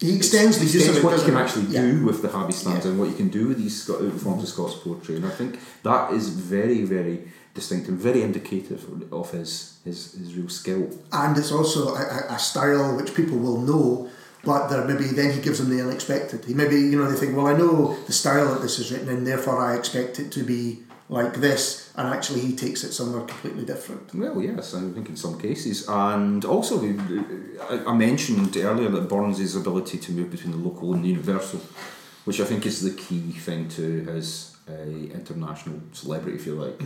He extends the use of extends it. what you can actually Yeah. do with the Habbie stanza Yeah. and what you can do with these forms of Scots poetry, and I think that is very, very distinct and very indicative of his his, his real skill. and it's also a, a, style which people will know but there maybe then he gives them the unexpected. He maybe you know they think well I know the style that this is written in therefore I expect it to be like this and actually he takes it somewhere completely different. Well, yes, I think in some cases, and also uh, I, I mentioned earlier that Burns' ability to move between the local and the universal, which I think is the key thing to his uh, international celebrity, if you like.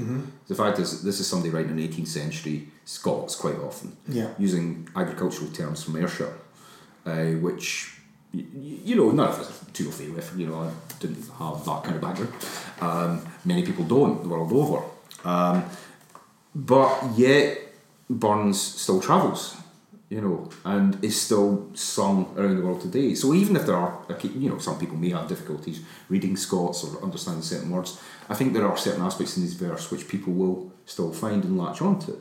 The fact is, this is somebody writing in 18th century Scots quite often, Yeah. using agricultural terms from Ayrshire, uh, which. y- y- You know, none of us too fait with. You know, I didn't have that kind of background. Um, many people don't the world over. Um, but yet Burns still travels, you know, and is still sung around the world today. So even if there are, you know, some people may have difficulties reading Scots or understanding certain words, I think there are certain aspects in this verse which people will still find and latch onto.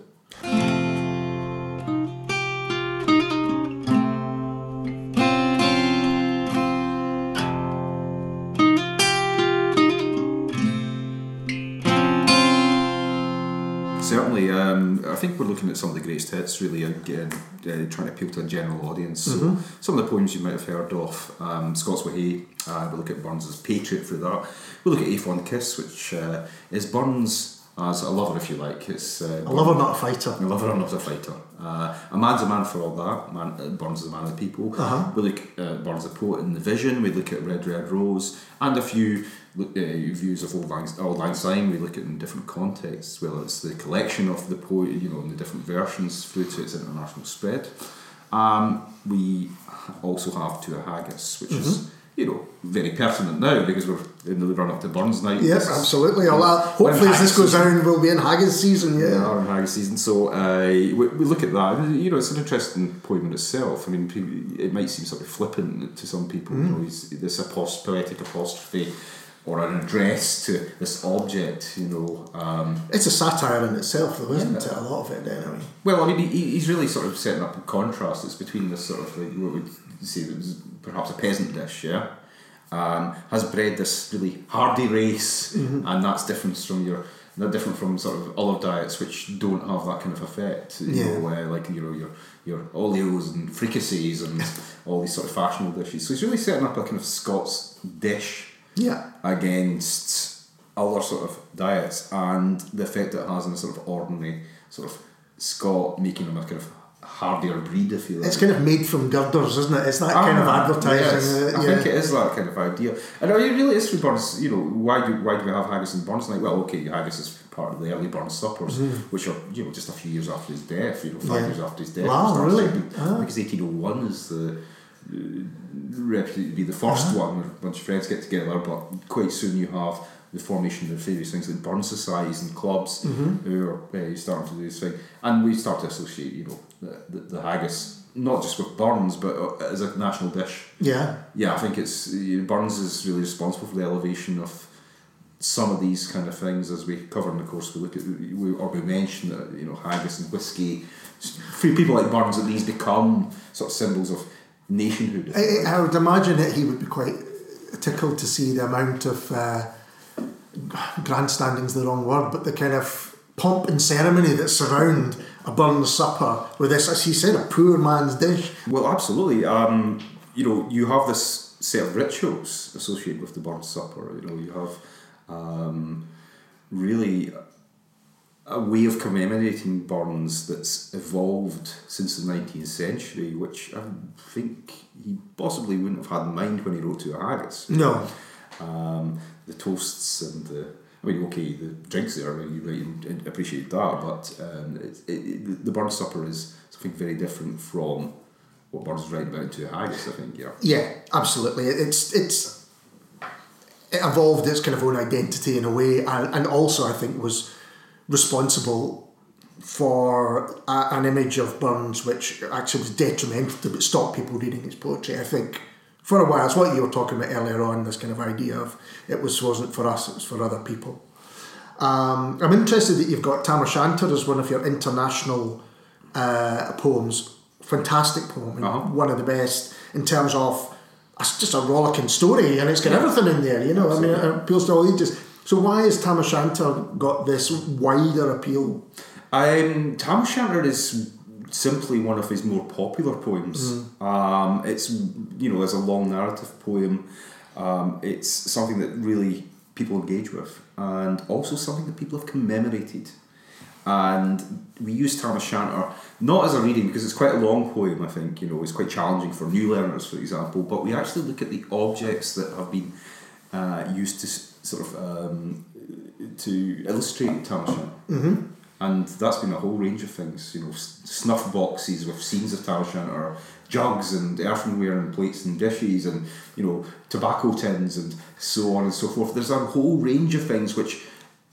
Looking at some of the greatest hits, really, again, uh, trying to appeal to a general audience. So, some of the poems you might have heard of um, Scots Wha Hae, uh, we look at Burns as Patriot through that. We look at A Fond Kiss, which uh, is Burns as a lover, if you like. It's uh, a lover not a fighter a lover not a fighter. Uh, a man's a man for all that. Man, uh, Burns is a man of the people. Uh-huh. We look at Burns the poet in the Vision. We look at Red Red Rose and a few look, uh, views of Auld Lang, Auld Lang Syne. We look at it in different contexts, whether it's the collection of the poet, you know, in the different versions through to its international spread. Um, we also have To a Haggis, which is you know, very pertinent now because we're in the run up to Burns night. Yes, absolutely. I'll, hopefully, as this goes down, we'll be in Haggis season. Yeah, We are in Haggis season, so uh, we, we look at that. You know, it's an interesting poem in itself. I mean, it might seem sort of flippant to some people. You know, he's, this apost- poetic apostrophe or an address to this object. You know, um, It's a satire in itself, though, isn't Yeah. it? A lot of it, anyway. Well, I mean, he, he's really sort of setting up a contrast. It's between this sort of like what we'd say was perhaps a peasant dish, yeah, um, has bred this really hardy race, and that's different from your. They're different from sort of olive diets, which don't have that kind of effect. You Yeah. know, uh, like you know your your oleos and fricassees and all these sort of fashionable dishes. So he's really setting up a kind of Scots dish Yeah. against other sort of diets and the effect it has on a sort of ordinary sort of Scot, making them a kind of hardier breed, if you like. It's kind of made from girders, isn't it? It's that kind of Ah, advertising. yes. uh, I yeah. think it is that kind of idea, and it really is for Burns. You know, why do why do we have haggis and Burns night? Well, okay, haggis is part of the early Burns suppers, which are you know just a few years after his death. You know, five. Yeah. years after his death. Wow, really? be- Ah. Because eighteen oh one is the reputed to be the 1st Uh-huh. one where a bunch of friends get together, but quite soon you have the formation of various things like burn societies and clubs Mm-hmm. who are uh, starting to do this thing, and we start to associate, you know, the, the, the haggis not just with Burns but uh, as a national dish. yeah. Yeah, I think it's uh, Burns is really responsible for the elevation of some of these kind of things as we cover in the course. We look at we, or we mention that you know haggis and whiskey. For people like Burns, that these become sort of symbols of nationhood. I. I would imagine that he would be quite tickled to see the amount of uh, grandstanding's the wrong word, but the kind of pomp and ceremony that surround a Burns supper with this, as he said, a poor man's dish. Well, absolutely. Um, you know, you have this set of rituals associated with the Burns Supper. You know, you have um, really a way of commemorating Burns that's evolved since the 19th century, which I think he possibly wouldn't have had in mind when he wrote to a haggis. No. Um, the toasts and the I mean, okay, the drinks there, I mean, you might appreciate that, but um, it, it, the Burns Supper is something very different from what Burns is writing about to a haggis, I think, yeah. Yeah, absolutely. It's it's it evolved its kind of own identity in a way, and, and also I think was responsible for a, an image of Burns which actually was detrimental to but stopped people reading his poetry. I think for a while, it's what you were talking about earlier on. This kind of idea of it was wasn't for us; it was for other people. Um, I'm interested that you've got Tam O'Shanter as one of your international uh, poems. Fantastic poem, and Uh-huh. one of the best in terms of it's just a rollicking story, and it's got everything in there. You know, I mean, it appeals to all ages. So why has Tam O'Shanter got this wider appeal? Um, Tam O'Shanter is simply one of his more popular poems. Um, it's you know as a long narrative poem. Um, it's something that really people engage with, and also something that people have commemorated. And we use Tam O'Shanter not as a reading because it's quite a long poem. I think you know it's quite challenging for new learners, for example. But we actually look at the objects that have been uh, used to sort of um, to illustrate Tam O'Shanter. And that's been a whole range of things, you know, snuff boxes with scenes of Tam or jugs and earthenware and plates and dishes and, you know, tobacco tins and so on and so forth. There's a whole range of things which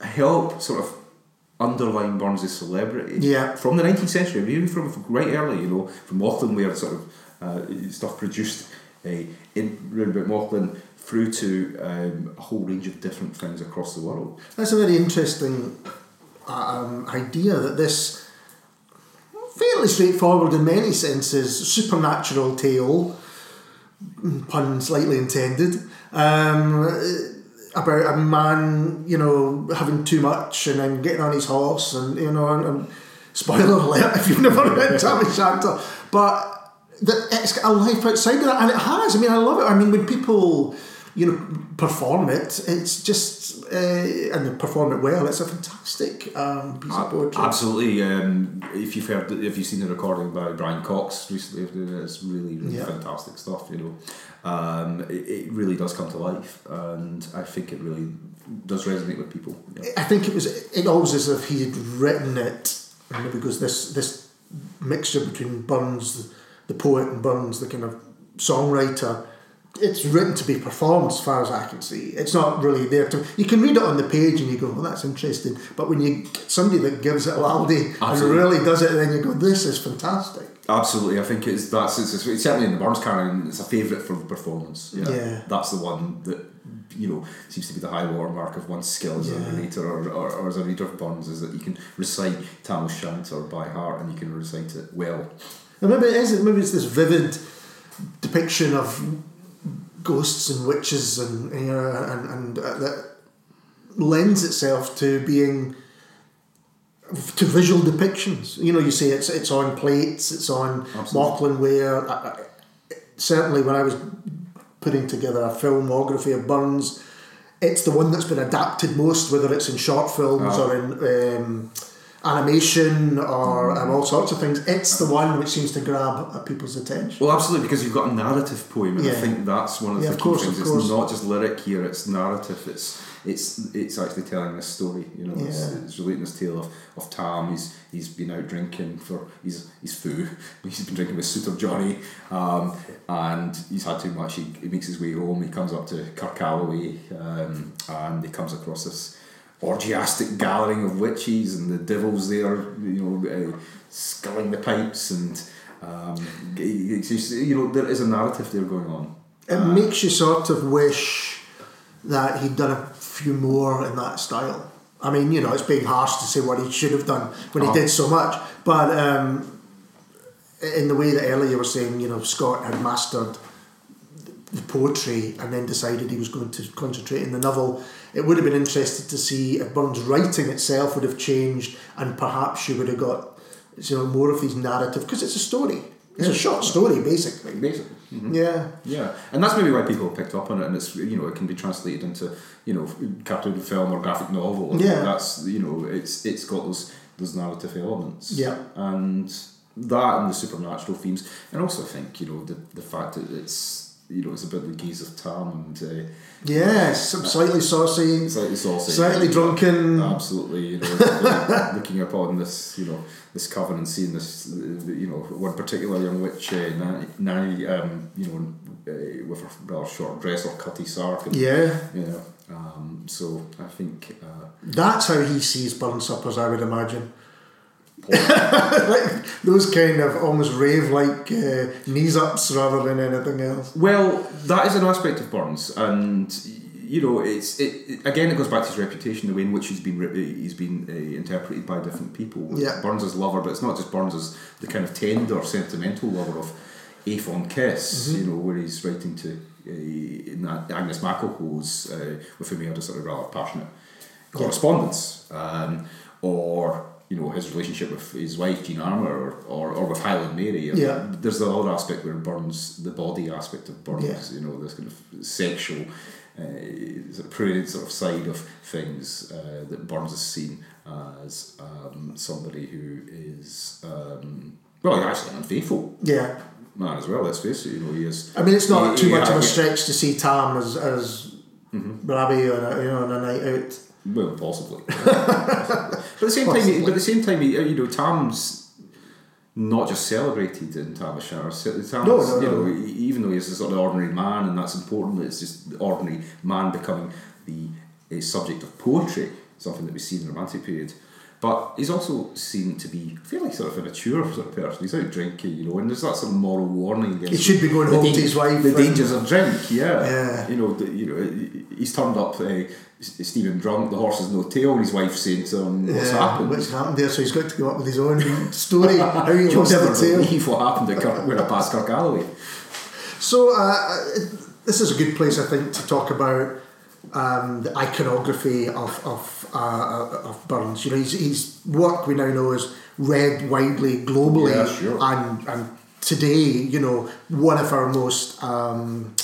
help sort of underline Burns' celebrity Yeah. from the 19th century, even from right early, you know, from Mauchline sort of uh, stuff produced uh, in round about Mauchline through to um, a whole range of different things across the world. That's a very interesting um, idea that this fairly straightforward in many senses supernatural tale, pun slightly intended, um, about a man, you know, having too much and then getting on his horse and, you know, and, and spoiler alert if you've never read Tam O'Shanter, but that it's got a life outside of that and it has. I mean, I love it. I mean, when people, you know, perform it, it's just, uh, and perform it well, it's a fantastic um, piece of poetry. Absolutely. Um, if you've heard, if you've seen the recording by Brian Cox recently, it's really, really Yeah. fantastic stuff. You know, um, it, it really does come to life, and I think it really does resonate with people. Yeah. I think it was it always as if he had written it, and because this this mixture between Burns, the poet, and Burns, the kind of songwriter, it's written to be performed as far as I can see. It's not really there to. You can read it on the page and you go, well, that's interesting. But when you get somebody that gives it loudly and Absolutely. really does it, then you go, this is fantastic. Absolutely, I think it's that's it's, it's, certainly in the Burns canon. It's a favourite for the performance. Yeah. Yeah. that's the one that you know seems to be the high watermark of one's skill as a Yeah. narrator or, or, or as a reader of Burns is that you can recite Tam O'Shanter by heart and you can recite it well. And maybe it is. Maybe it's this vivid depiction of ghosts and witches and you know, and and uh, that lends itself to being to visual depictions. You know, you see it's it's on plates, it's on Absolutely. Mauchline ware. I, I, certainly, when I was putting together a filmography of Burns, it's the one that's been adapted most, whether it's in short films Ah. or in. Um, animation or um, all sorts of things it's the one which seems to grab people's attention Well, absolutely, because you've got a narrative poem, and I think that's one of the Yeah, of key course, things. It's not just lyric here; it's narrative. It's it's it's actually telling this story. You know, it's, Yeah. it's relating this tale of, of Tam. He's he's been out drinking for he's he's foo. He's been drinking with Souter Johnny, um, and he's had too much. He, he makes his way home. He comes up to Kirkalloway, um, and he comes across this orgiastic gathering of witches and the devils there, you know, uh, sculling the pipes and. Um, just, you know, there is a narrative there going on. it makes you sort of wish that he'd done a few more in that style I mean you know it's being harsh to say what he should have done when he Uh-huh. did so much but um, in the way that earlier you were saying you know Scott had mastered the poetry and then decided he was going to concentrate in the novel. It would have been interesting to see if Burns' writing itself would have changed and perhaps you would have got you know more of these narrative because it's a story. It's a short story basically. Basically. Mm-hmm. Yeah. Yeah, and that's maybe why people picked up on it, and it's you know it can be translated into you know cartoon film or graphic novel. Yeah. that's you know it's it's got those those narrative elements. Yeah. and that and the supernatural themes, and also I think you know the the fact that it's you know it's about the gaze of Tam and uh, Yes, slightly saucy, slightly saucy, slightly drunken. Absolutely, you know, looking upon this, you know, this coven and seeing this, uh, you know, one particular young witch, uh, Nanny, Nanny um, you know, uh, with her rather short dress or cutty sark, and, Yeah, you know, um, so I think uh, that's how he sees burn suppers, I would imagine. like those kind of almost rave like uh, knees ups rather than anything else. Well, that is an aspect of Burns, and you know, it's it, it- again. It goes back to his reputation, the way in which he's been he's been uh, interpreted by different people. Yeah. Burns as lover, but it's not just Burns as the kind of tender, sentimental lover of Ae Fond Kiss. Mm-hmm. You know, where he's writing to uh, Na- Agnes McLehose, uh, with whom he had a sort of rather passionate correspondence, um, or you know his relationship with his wife Jean Armour, or, or, or with Highland Mary. Yeah. There's the other aspect where Burns, the body aspect of Burns, Yeah. you know, this kind of sexual, uh, sort of prurient sort of side of things uh, that Burns is seen as um, somebody who is, um, well, actually unfaithful Yeah, man as well. Let's face it, you know, he is. I mean it's not he- too he- much of a stretch to see Tam as as Mm-hmm. Robbie on a you know on a night out. Well, possibly. but at the same time, but at the same time, you know, Tam's not just celebrated in Tamashire. Tam's, No, no, you no. know, even though he's a sort of ordinary man, and that's important. It's just the ordinary man becoming the a subject of poetry, something that we see in the Romantic period. But he's also seen to be fairly sort of immature mature sort of person. He's out drinking, you know, and there's that sort of moral warning. He should be going home to his wife The dangers of drink, yeah. Yeah. You know, the, you know, he's turned up. Uh, Stephen drunk, the horse has no tail, and his wife's saying to him, "What's Yeah, happened?" What's happened there? So he's got to come up with his own story. How he lost the tail. believe what happened at Kirk, when I passed Kirk Galloway. So uh, this is a good place, I think, to talk about um, the iconography of of, uh, of Burns. You know, his, his work we now know is read widely globally, Yeah, sure. and and today, you know, one of our most um,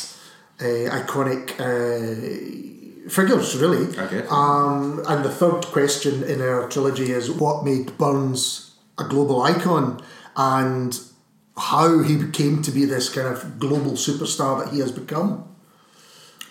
uh, iconic. Uh, Figures really, I guess. um, and the third question in our trilogy is what made Burns a global icon, and how he came to be this kind of global superstar that he has become.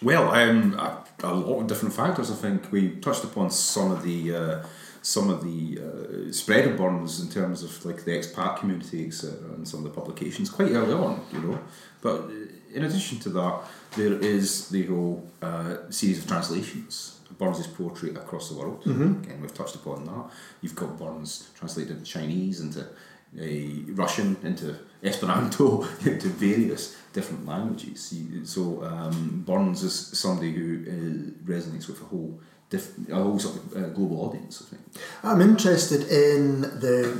Well, um, a, a lot of different factors. I think we touched upon some of the uh, some of the uh, spread of Burns in terms of like the expat community, etc., and some of the publications quite early on, you know. But uh, in addition to that, there is the whole uh, series of translations of Burns' poetry across the world. Again, we've touched upon that. You've got Burns translated into Chinese, into uh, Russian, into Esperanto, into various different languages. So um, Burns is somebody who uh, resonates with a whole, diff- a whole sort of uh, global audience. I think. I'm interested in the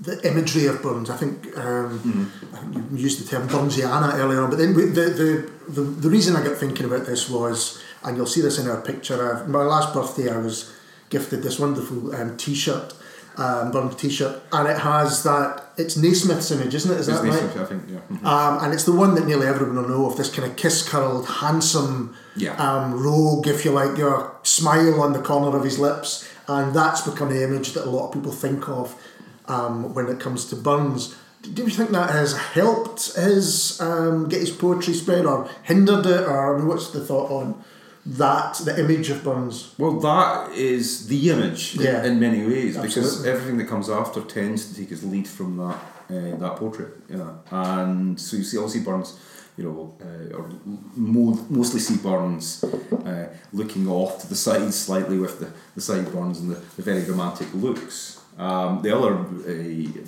the imagery of Burns. I think, um, I think you used the term Burnsiana earlier on, but then the, the, the, the reason I got thinking about this was, and you'll see this in our picture, uh, my last birthday I was gifted this wonderful um, t-shirt, um, Burns t-shirt, and it has that, it's Nasmyth's image, isn't it? Is that It's right? I think, yeah. Mhm. Um, and it's the one that nearly everyone will know of this kind of kiss curled, handsome Yeah. um, rogue, if you like, your smile on the corner of his lips. And that's become the image that a lot of people think of um, when it comes to Burns. Do you think that has helped his um, get his poetry spread or hindered it? Or I mean, what's the thought on that, the image of Burns? Well, that is the image in- Yeah. in, many ways because everything that comes after tends to take its lead from that uh, that portrait. Yeah, and so you see, obviously Burns, you know, uh, or mo- mostly see Burns uh, looking off to the side slightly with the, the sideburns and the, the very romantic looks. Um, the other, uh,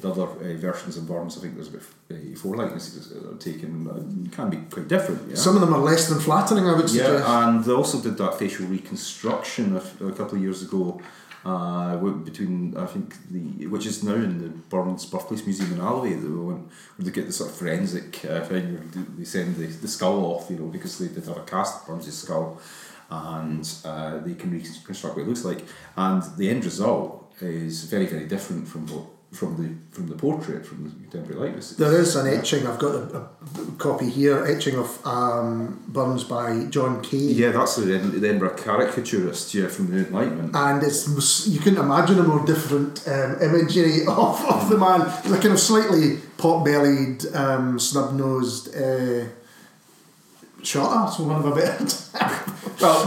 the other uh, versions of Burns, I think there's about uh, four likenesses that are taken, uh, can be quite different. Yeah? Some of them are less than flattering, I would suggest. Yeah, and they also did that facial reconstruction a, a couple of years ago. Uh, between I think the which is now in the Burns Birthplace Museum in Alloway, the one where they get the sort of forensic uh, thing where they- they send the, the skull off, you know, because they did have a cast of Burns' skull, and uh, they can reconstruct what it looks like, and the end result is very very different from what from the from the portrait from the contemporary likenesses. There is an etching, I've got a, a copy here, etching of um, Burns by John Kay. Yeah, that's the, the Edinburgh caricaturist, yeah, from the Enlightenment. and it's you couldn't imagine a more different um, imagery of, of the man. A kind of slightly pot-bellied, um, snub-nosed uh, shotter, so one of a bit. Well,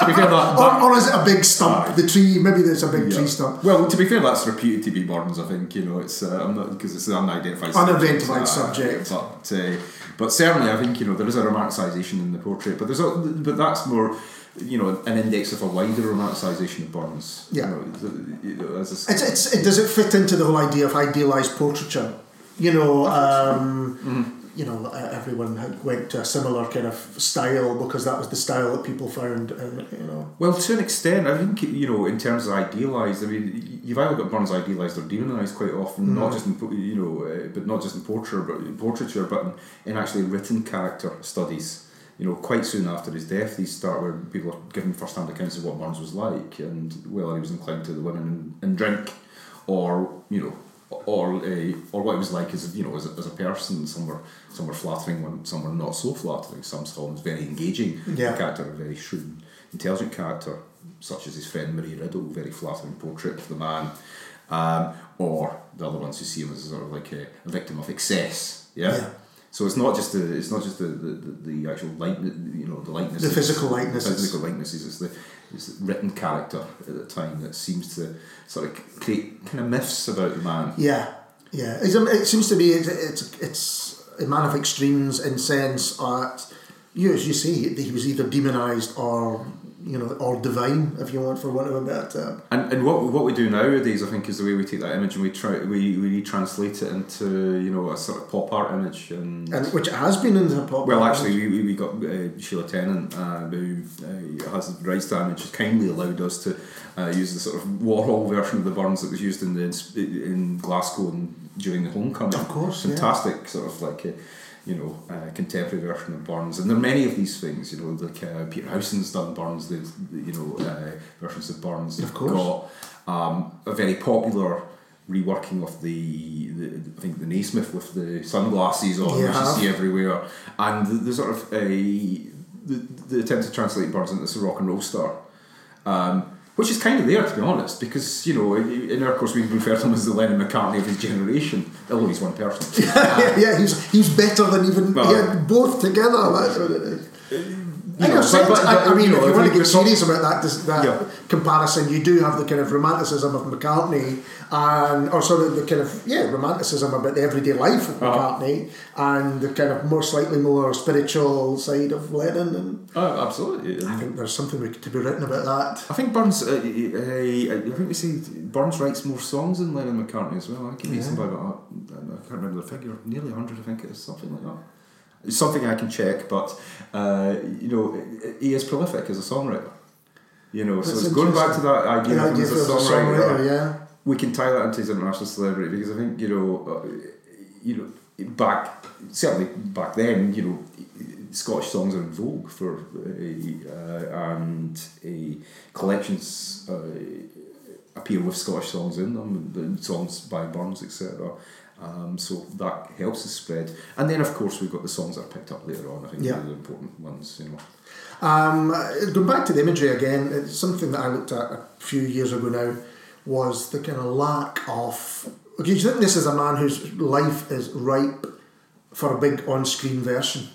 to be fair, that, or, that or is it a big stump? The tree, maybe there's a big yeah. tree stump. Well, to be fair, that's reputed to be Burns. I think you know it's uh, I'm not because it's an unidentified subject. Unidentified subject, subject. uh, but uh, but certainly I think you know there is a romanticisation in the portrait, but there's a, but that's more you know an index of a wider romanticisation of Burns. Yeah. you know, the- you know, as a, It's, it's, it, does it fit into the whole idea of idealised portraiture? You know, um, you know, uh, everyone had went to a similar kind of style because that was the style that people found. Uh, you know, Well, to an extent, I think you know, in terms of idealised, I mean, you've either got Burns idealised or demonised quite often, not just in you know, uh, but not just in portraiture, but in portraiture, but in, in actually written character studies. You know, quite soon after his death, these start where people are giving first-hand accounts of what Burns was like and whether he was inclined to the women and, and drink, or you know, or uh, or what it was like as you know as a, as a person. Some were some were flattering, one some were not so flattering. Some saw him as very engaging Yeah. character, a very shrewd, intelligent character, such as his friend Marie Riddell, very flattering portrait of the man, um, or the other ones who see him as sort of like a, a victim of excess. Yeah. Yeah. So it's not just the it's not just the, the, the, the actual light you know the likeness The physical likenesses. the physical likenesses it's the it's the written character at the time that seems to sort of create kind of myths about the man. Yeah, yeah. It's, it seems to be it's, it's it's a man of extremes in sense that you as you say he, was either demonized or you know or divine if you want for want of a better term. And, and what what we do nowadays, I think, is the way we take that image and we try we, we retranslate it into you know a sort of pop art image and. And which has been in the pop. well, actually, we, we, we got uh, Sheila Tennant, uh, who uh, has the rights to image, kindly allowed us to uh, use the sort of Warhol version of the Burns that was used in the in Glasgow and during the homecoming. Of course, yeah. fantastic sort of like a you know uh, contemporary version of Burns, and there are many of these things. You know, like uh, Peter Howson's done Burns, the you know uh, versions of Burns. Of course. got um, a very popular reworking of the, the I think the Nasmyth with the sunglasses on, You which you see everywhere, and the, the sort of a the, the attempt to translate Burns into this rock and roll star. Um, which is kind of there, to be honest, because you know, in our course we refer to him as the Lennon McCartney of his generation, although he's one person. yeah, he's he's better than even Well- yeah, both together. That's what it is. In know, but- but- I, I mean, you know, if you want to get serious about that, that Yeah. comparison, you do have the kind of romanticism of McCartney, and or sort of the kind of yeah romanticism about the everyday life of Uh-huh. McCartney, and the kind of more slightly more spiritual side of Lennon. And Oh, absolutely. I think there's something to be written about that. I think Burns. Uh, uh, I think we say Burns writes more songs than Lennon McCartney as well. I think Yeah. something about I can't remember the figure. Nearly hundred, I think it is something like that. It's something I can check, but uh, you know, he is prolific as a songwriter. You know, so it's going back to that idea of him as a songwriter. songwriter, yeah. we can tie that into his international celebrity because I think you know, uh, you know, back certainly back then, you know, Scottish songs are in vogue for uh, and collections uh, appear with Scottish songs in them, songs by Burns, etc. Um, so that helps the spread, and then of course we've got the songs that are picked up later on. I think Yeah. they're the important ones, you know. Um, going back to the imagery again, it's something that I looked at a few years ago now was the kind of lack of. Okay, you think this is a man whose life is ripe for a big on screen version?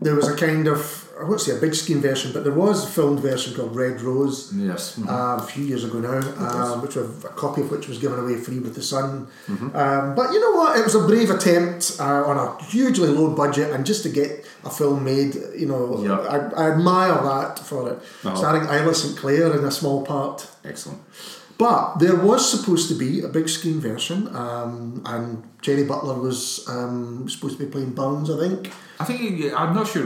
There was a kind of, I won't say a big screen version, but there was a filmed version called Red Rose. Yes. Uh, a few years ago now, um, which was, a copy of which was given away free with the Sun. Mm-hmm. Um, but you know what? It was a brave attempt uh, on a hugely low budget, and just to get a film made, you know, Yeah. I, I admire that for it. Uh-huh. Starring Isla St Clair in a small part. Excellent. But there was supposed to be a big screen version, um, and Jerry Butler was um, supposed to be playing Burns, I think. I think he- I'm not sure.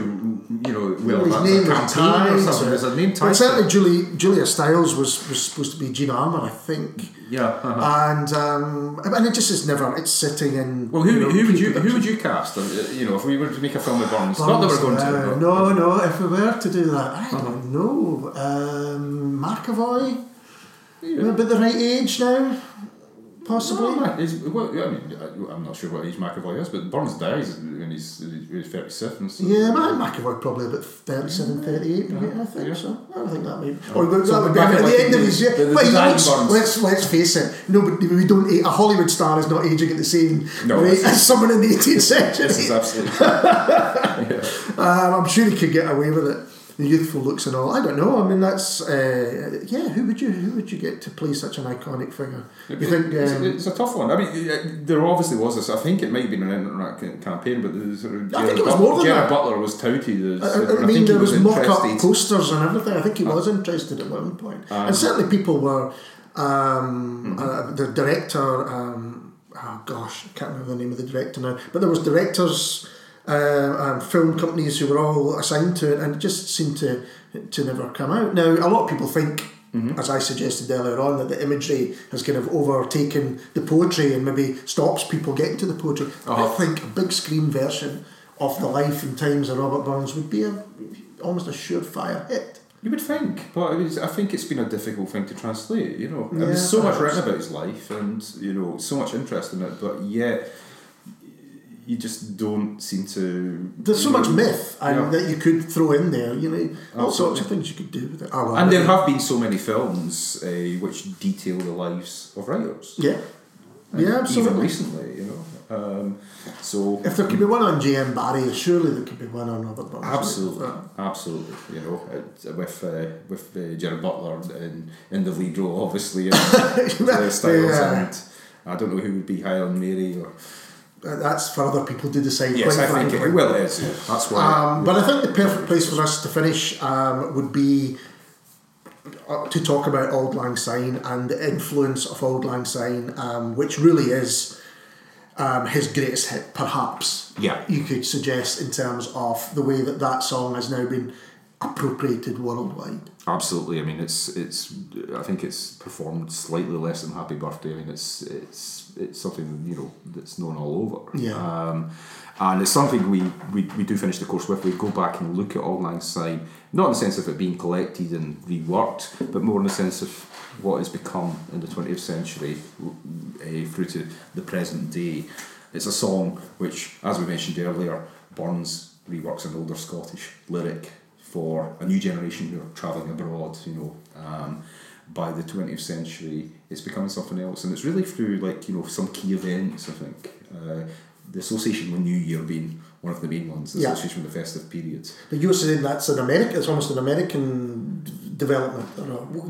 You know, Well, his that's name was or something. to There's a name But certainly. Julie, Julia Stiles was, was supposed to be Jean Armour, I think. Yeah. uh-huh. and um, and it just is never. It's sitting in. Well, who, you know, who would you who would you cast? Uh, You know, if we were to make a film with Burns, not that we're going Burns, to. uh, but- no, no. If we were to do that, I Uh-huh. don't know. Um, McAvoy, Yeah. maybe the right age now, possibly. Is- well, I mean, I'm not sure what age McAvoy is, but Burns dies when he's, he's 37. So. Yeah, man, McAvoy probably about 37, 38, yeah, I think Yeah. so. I don't think that may. Or that So would be at the end of his year. But he dying looks, Burns. let's let's face it. Nobody, we don't. A Hollywood star is not aging at the same No, rate as someone in the 18th century. This is absolutely. Um, I'm sure he could get away with it. The youthful looks and all. I don't know. I mean, that's uh, yeah. Who would you who would you get to play such an iconic figure? You think? it's, Um, it's a tough one. I mean, uh, there obviously was this. I think it might have been an internet ca- campaign, but the sort of I think Gerard it was Butler, more than Gerard. Butler was touted as. I, I- I mean, he there was mock-up posters and everything. I think he was interested at one point, Um, and certainly people were. Um, Mm-hmm. uh, the director, um, oh gosh, I can't remember the name of the director now, but there was directors, uh, and film companies who were all assigned to it, and it just seemed to to never come out. Now, a lot of people think. Mm-hmm. As I suggested earlier on, that the imagery has kind of overtaken the poetry and maybe stops people getting to the poetry. I Uh-huh. think a big screen version of the life and times of Robert Burns would be a almost a surefire hit. You would think, but it I think it's been a difficult thing to translate. You know, Yeah, there's so much written about his life, and you know, so much interest in it, but yet you just don't seem to. There's so you much myth and yeah. that you could throw in there. You know, all sorts of things you could do with it. Oh, well, And there have been so many films uh, which detail the lives of writers. yeah, And yeah, Even absolutely. recently, you know. Um, so If there could be one on J.M. Barrie, surely there could be one on Robert Burns. Absolutely, Uh, absolutely. You know, it, with uh, with uh, Gerard Butler in in the lead role, obviously, and uh, Stiles, Yeah. and I don't know who would be Highland Mary or. Uh, That's for other people to decide. Yes, quite I think it, well, it is. Yeah. That's why. Um, but I think the perfect place for us to finish um, would be uh, to talk about Auld Lang Syne and the influence of Auld Lang Syne, um, which really is um, his greatest hit, perhaps. Yeah. You could suggest in terms of the way that that song has now been appropriated worldwide. Absolutely. I mean, it's it's. I think it's performed slightly less than Happy Birthday. I mean, it's it's it's something you know that's known all over. Yeah. Um, and it's something we, we, we do finish the course with. We go back and look at Auld Lang Syne, not in the sense of it being collected and reworked, but more in the sense of what has become in the twentieth century uh, through to the present day. It's a song which, as we mentioned earlier, Burns reworks an older Scottish lyric for a new generation who are travelling abroad, you know. Um, by the 20th century, it's becoming something else. And it's really through, like, you know, some key events, I think. Uh, the association with New Year being one of the main ones, the Yeah. association with the festive period. But you're saying that's an American, it's almost an American development.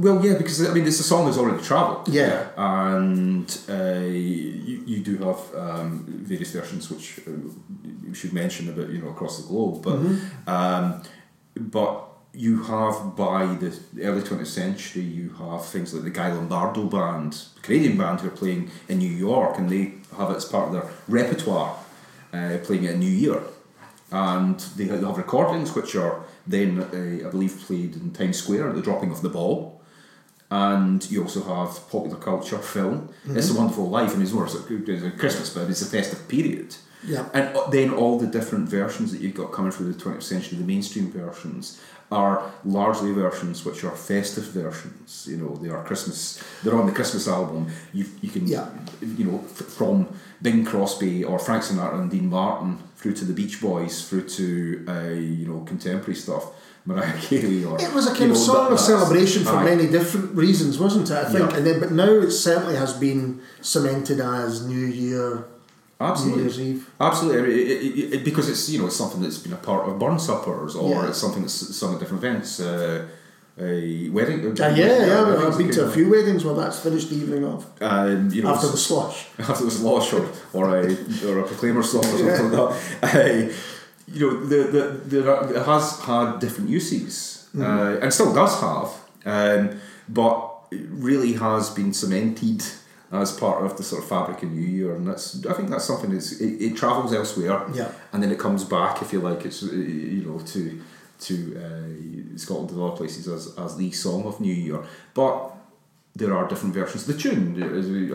Well, yeah, because I mean, it's a song that's already travelled. Yeah. and uh, you, you do have um, various versions which uh, you should mention about you know across the globe, but Mm-hmm. um, but you have by the early twentieth century you have things like the Guy Lombardo band, Canadian band who are playing in New York, and they have it as part of their repertoire, uh, playing it in New Year, and they have recordings which are then uh, I believe played in Times Square at the dropping of the ball and you also have popular culture film. It's a Wonderful Life, and it's more it's a Christmas, but it's a festive period. Yeah. And uh, then all the different versions that you've got coming through the 20th century, the mainstream versions, are largely versions which are festive versions. You know, they are Christmas. They're on the Christmas album. You you can Yeah. you know f- from Bing Crosby or Frank Sinatra and Dean Martin through to the Beach Boys through to uh, you know contemporary stuff. Mariah Carey or it was a kind of know, song that- of celebration for aye. many different reasons, wasn't it? I think, Yeah. and then but now it certainly has been cemented as New Year, Absolutely. New Year's Eve. Absolutely, I mean, it, it, it, because it's you know it's something that's been a part of Burns suppers, or Yeah. it's something that's sung at different events. Uh, a wedding. Uh, yeah, yeah, I've weddings been to a few weddings where that's finished the evening of up. Um, you know, after the s- slush. after the was lost or, or a or a proclaimer song or something Yeah. like that. Uh, you know, the, the, the, it has had different uses Mm-hmm. uh, and still does have, um, but it really has been cemented as part of the sort of fabric of New Year, and that's I think that's something that's it, it travels elsewhere, Yeah. and then it comes back if you like. It's uh, you know to to uh, Scotland and other places as as the song of New Year, but there are different versions of the tune.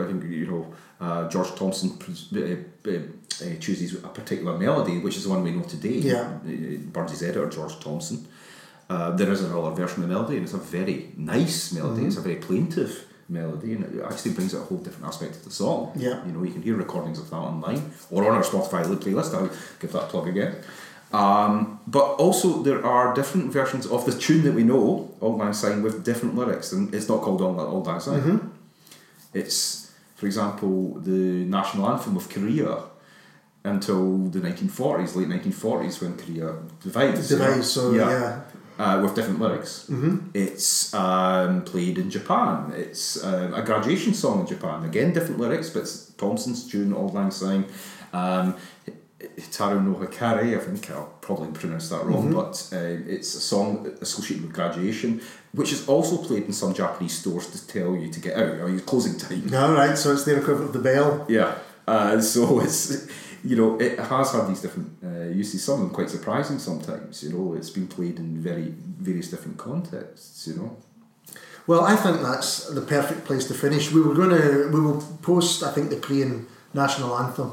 I think you know, uh, George Thomson uh, uh, chooses a particular melody, which is the one we know today. Yeah. Uh, Burns' editor, George Thomson. Uh, there is another version of the melody, and it's a very nice melody. It's a very plaintive melody, and it actually brings out a whole different aspect of the song. Yeah. You know, you can hear recordings of that online or on our Spotify playlist. I'll give that plug again. Um, but also, there are different versions of the tune that we know, Auld Lang Syne, with different lyrics, and it's not called Old Auld Lang Syne. It's, for example, the national anthem of Korea until the 1940s, late 1940s, when Korea divides. Divides, so, yeah. Uh, with different lyrics. Mm-hmm. It's um, played in Japan. It's um, a graduation song in Japan. Again, different lyrics, but it's Thomson's tune, Auld Lang Syne. Um, Hitaru no Hikari, I think I'll probably pronounce that wrong, but uh, it's a song associated with graduation, which is also played in some Japanese stores to tell you to get out. I mean, closing time. All right, so it's their equivalent of the bell. Yeah. Uh, so it's you know it has had these different uh, uses. Some of them quite surprising sometimes. You know, it's been played in very various different contexts. You know. Well, I think that's the perfect place to finish. We were going to, we will post, I think, the Korean national anthem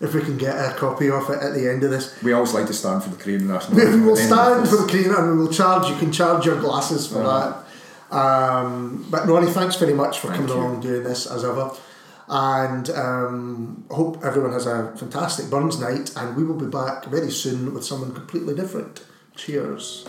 if we can get a copy of it at the end of this. We always like to stand for the Korean national. Anthem. We will at the end of stand for the Korean and we will charge, you can charge your glasses for Uh-huh. that. Um, but Ronnie, thanks very much for Thank coming you. along and doing this as ever. And um, hope everyone has a fantastic Burns night. And we will be back very soon with someone completely different. Cheers.